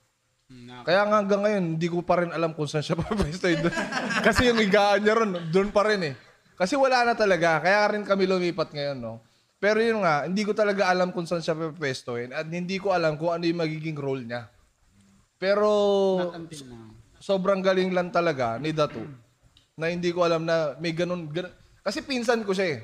Kaya nga hanggang ngayon, hindi ko pa rin alam kung saan siya papapwestuhin doon. Kasi yung higaan niya ron, doon pa rin eh. Kasi wala na talaga. Kaya rin kami lumipat ngayon, no? Pero yun nga, hindi ko talaga alam kung saan siya papapwestuhin at hindi ko alam kung ano yung magiging role niya. Pero sobrang galing lang talaga ni Datu na hindi ko alam na may ganun, ganun. Kasi pinsan ko siya eh.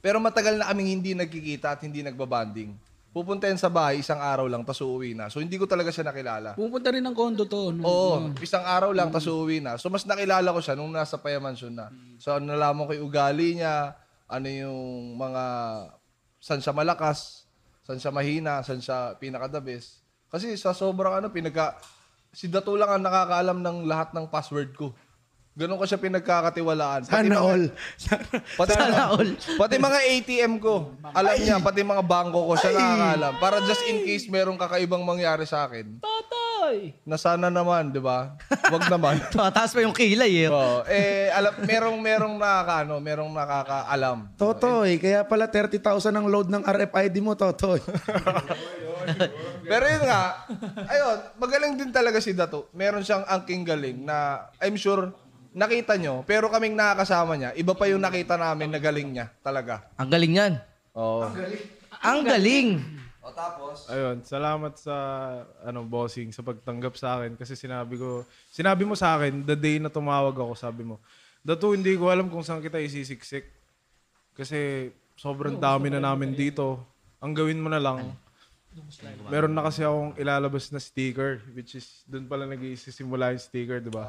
Pero matagal na kaming hindi nagkikita at hindi nagbabanding. Pupunta yan sa bahay isang araw lang, tas uuwi na. So hindi ko talaga siya nakilala. Pupunta rin ng kondo to. No? Oo, isang araw lang, tas uuwi na. So mas nakilala ko siya nung nasa Paya Mansion na. So nalaman ko yung ugali niya, ano yung mga, saan siya malakas, saan siya mahina, saan siya best. Kasi sa sobrang ano, pinagka, si Dato lang ang nakakaalam ng lahat ng password ko. Ganun ko siya pinagkakatiwalaan. Pati Sana mga- all. Pati, pati mga ATM ko, alam niya, pati mga bangko ko, siya nakakaalam. Para just in case merong kakaibang mangyari sa akin. Totoy! Na sana naman, di ba? Wag naman. Mataas pa yung kilay eh. Oo. Eh, alam, merong, merong nakakaano, merong nakakaalam. Totoy, kaya pala 30,000 ang load ng RFID mo, Totoy. Pero yun nga, ayun, magaling din talaga si Dato. Meron siyang angking galing na I'm sure nakita nyo, pero kaming nakakasama niya, iba pa yung nakita namin na galing niya talaga. Ang galing yan. Oo. Ang galing. Tapos? Ayun, salamat sa ano bossing sa pagtanggap sa akin kasi sinabi ko, sinabi mo sa akin the day na tumawag ako, sabi mo, Dato, hindi ko alam kung saan kita isisiksik. Kasi sobrang dami na namin dito. Ang gawin mo na lang, meron na kasi akong ilalabas na sticker, which is, doon pala nag-iisimula yung sticker, di ba?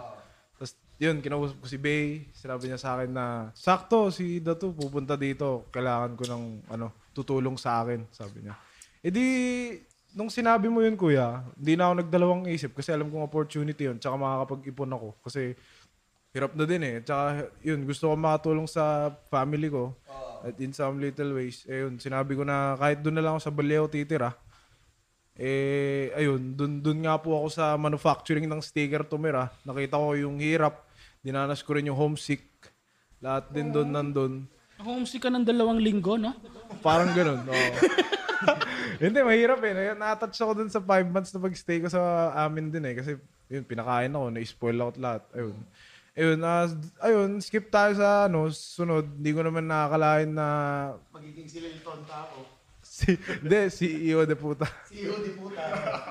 Tapos, yun, kinausap ko si Bay, sinabi niya sa akin na, sakto, si Datu pupunta dito, kailangan ko ng, ano, tutulong sa akin, sabi niya. E di, nung sinabi mo yun, kuya, hindi na ako nagdalawang isip kasi alam kong opportunity yun, tsaka makakapag-ipon ako. Kasi, hirap na din eh. Tsaka, yun, gusto ko makatulong sa family ko. At in some little ways, eh yun, sinabi ko na kahit doon na lang ako sa Baleo titira, eh, ayun, dun, dun nga po ako sa manufacturing ng sticker tumira. Nakita ko yung hirap. Dinanas ko rin yung homesick. Lahat din doon nandun. Homesick ka ng dalawang linggo, no? Parang ganun. oo. Hindi, mahirap eh. Na- Na-touch ako dun sa five months na pag-stay ko sa amin din eh. Kasi yun, pinakain ako, na-spoil ako at lahat. Ayun. Ayun, ah, ayun, skip tayo sa ano, sunod. Hindi ko naman nakakalain na Magiging si Lilton tao. si, hindi, CEO de puta. CEO di puta.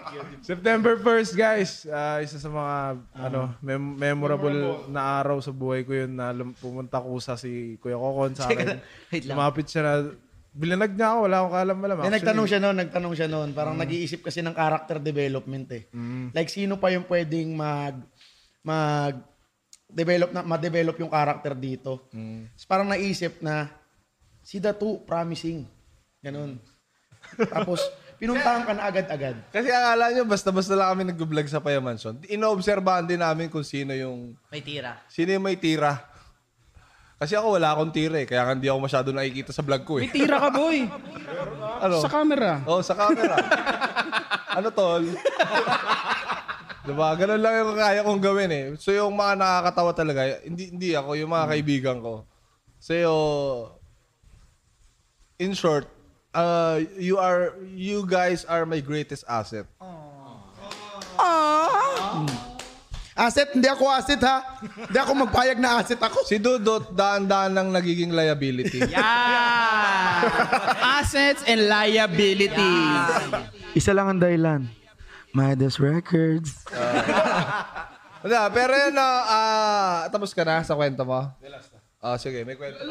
September 1st, guys. Ah, isa sa mga ano, mem- memorable, na araw sa buhay ko yun na pumunta kusa si Kuya Kokon sa akin. Lumapit siya na bilinag niya ako, wala akong kaalam-alam. Eh, nagtanong siya noon, nagtanong siya noon. Parang nag-iisip kasi ng character development eh. Like sino pa yung pwedeng mag mag develop na ma-develop yung character dito. Tapos parang naisip na si Datu promising. Ganun. Tapos pinuntahan ka na agad-agad. Kasi akala nyo, basta-basta lang kami nag-vlog sa Paya Mansion. Inoobserbahan din namin kung sino yung... May tira. Sino yung may tira. Kasi ako wala akong tira eh. Kaya nga hindi ako masyado nakikita sa vlog ko eh. May tira ka, boy. Ano? Sa camera. Oo, oh, sa camera. ano tol? diba? Ganun lang yung kaya kong gawin eh. So yung mga nakakatawa talaga, hindi hindi ako, yung mga kaibigan ko. So in short, uh, you are you guys are my greatest asset. Ah! Asset, hindi ako asset ha. Hindi ako magpayag na asset ako. Si Dudot, daan-daan ng nagiging liability. Yeah! Assets and liabilities. Isa lang ang dahilan. Midas Records. Wala, pero yun, no, ah, tapos ka na sa kwento mo? Ah, sige, may kwento.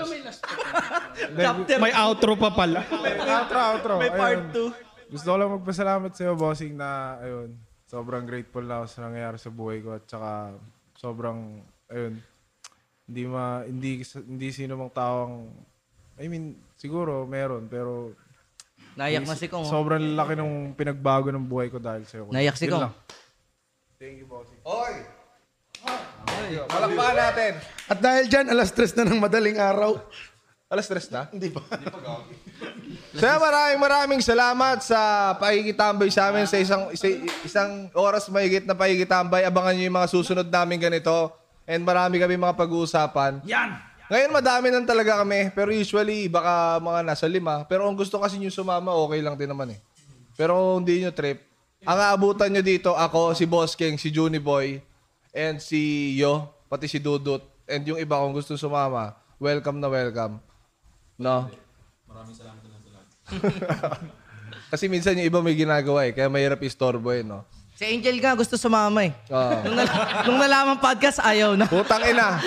May outro pa pala. outro, outro. May part Ayun. Gusto ko lang magpasalamat sa iyo, bossing, na ayun, sobrang grateful na ako sa nangyayari sa buhay ko at saka sobrang ayun, hindi ma hindi hindi sino mang taong I mean, siguro meron pero Naiyak na si Kong, oh. Sobrang laki ng pinagbago ng buhay ko dahil sa iyo. Naiyak si Kong. Thank you, bossing. Oy! Palakpakan natin. At dahil dyan, alas tres na ng madaling araw. Alas tres na? Hindi pa. So maraming maraming salamat sa pakikitambay sa amin sa isang isa, isang oras mahigit na pakikitambay. Abangan niyo yung mga susunod namin ganito. And marami kami mga pag-uusapan. Yan! Ngayon madami lang talaga kami. Pero usually baka mga nasa lima. Pero kung gusto kasi nyo sumama, okay lang din naman eh. Pero kung hindi nyo trip, ang aabutan nyo dito, ako, si Boss King, si Juni Boy, and si Yo, pati si Dudut, and yung iba kung gusto sumama, welcome na welcome. No? Maraming salamat na sa lahat. Kasi minsan yung iba may ginagawa eh, kaya mahirap istorbo eh, no? Si Angel nga gusto sumama eh. Oo. Nung, nal- nung nalaman podcast, ayaw na. Putang ina.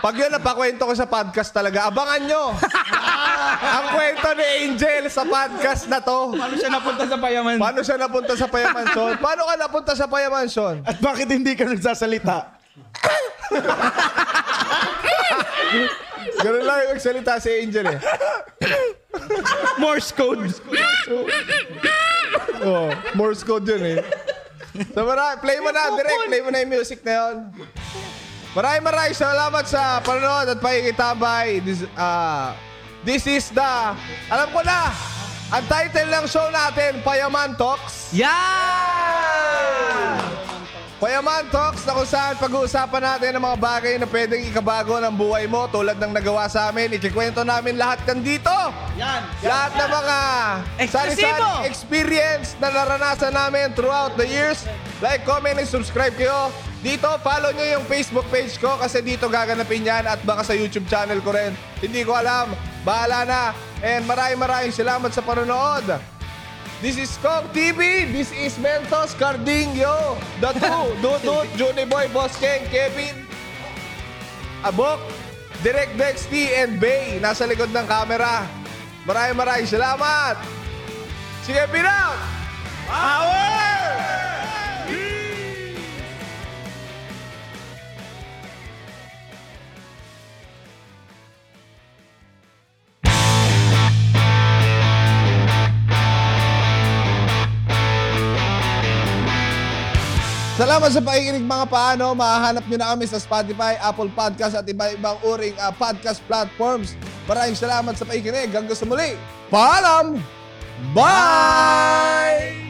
Pag yun napakwento ko sa podcast talaga, abangan nyo! Ang kwento ni Angel sa podcast na to. Paano siya napunta sa Payaman? Paano siya napunta sa Payamanson? Paano ka napunta sa Payamanson? At bakit hindi ka nagsasalita? Ganun lang yung magsalita si Angel eh. Morse code. oh, Morse code yun eh. So mara, play mo na, direct, play mo na yung music na yun. Maraming maraming salamat sa panonood at pakikitambay. This, ah, this is the, alam ko na, ang title ng show natin, Payaman Talks. Yeah! Payaman Talks na kung saan pag-uusapan natin ang mga bagay na pwedeng ikabago ng buhay mo tulad ng nagawa sa amin. Ikikwento namin lahat kan dito. Yan. Lahat ng mga Eksklusibo! sari-sari experience na naranasan namin throughout the years. Like, comment, and subscribe kayo. Dito, follow nyo yung Facebook page ko kasi dito gaganapin yan at baka sa YouTube channel ko rin. Hindi ko alam. Bahala na. And maraming maraming salamat sa panonood. This is Kong TV. This is Mentos Cardinho. The two, Dudut, Juni Boy, Boss King, Kevin, Abok, Direct Dexty, and Bay. Nasa likod ng camera. Maraming maraming salamat. Sige, pinaut! Power! Salamat sa pakikinig mga paano. Mahahanap nyo na kami sa Spotify, Apple Podcast at iba-ibang uring ah, podcast platforms. Maraming salamat sa pakikinig. Hanggang sa muli. Paalam! Bye!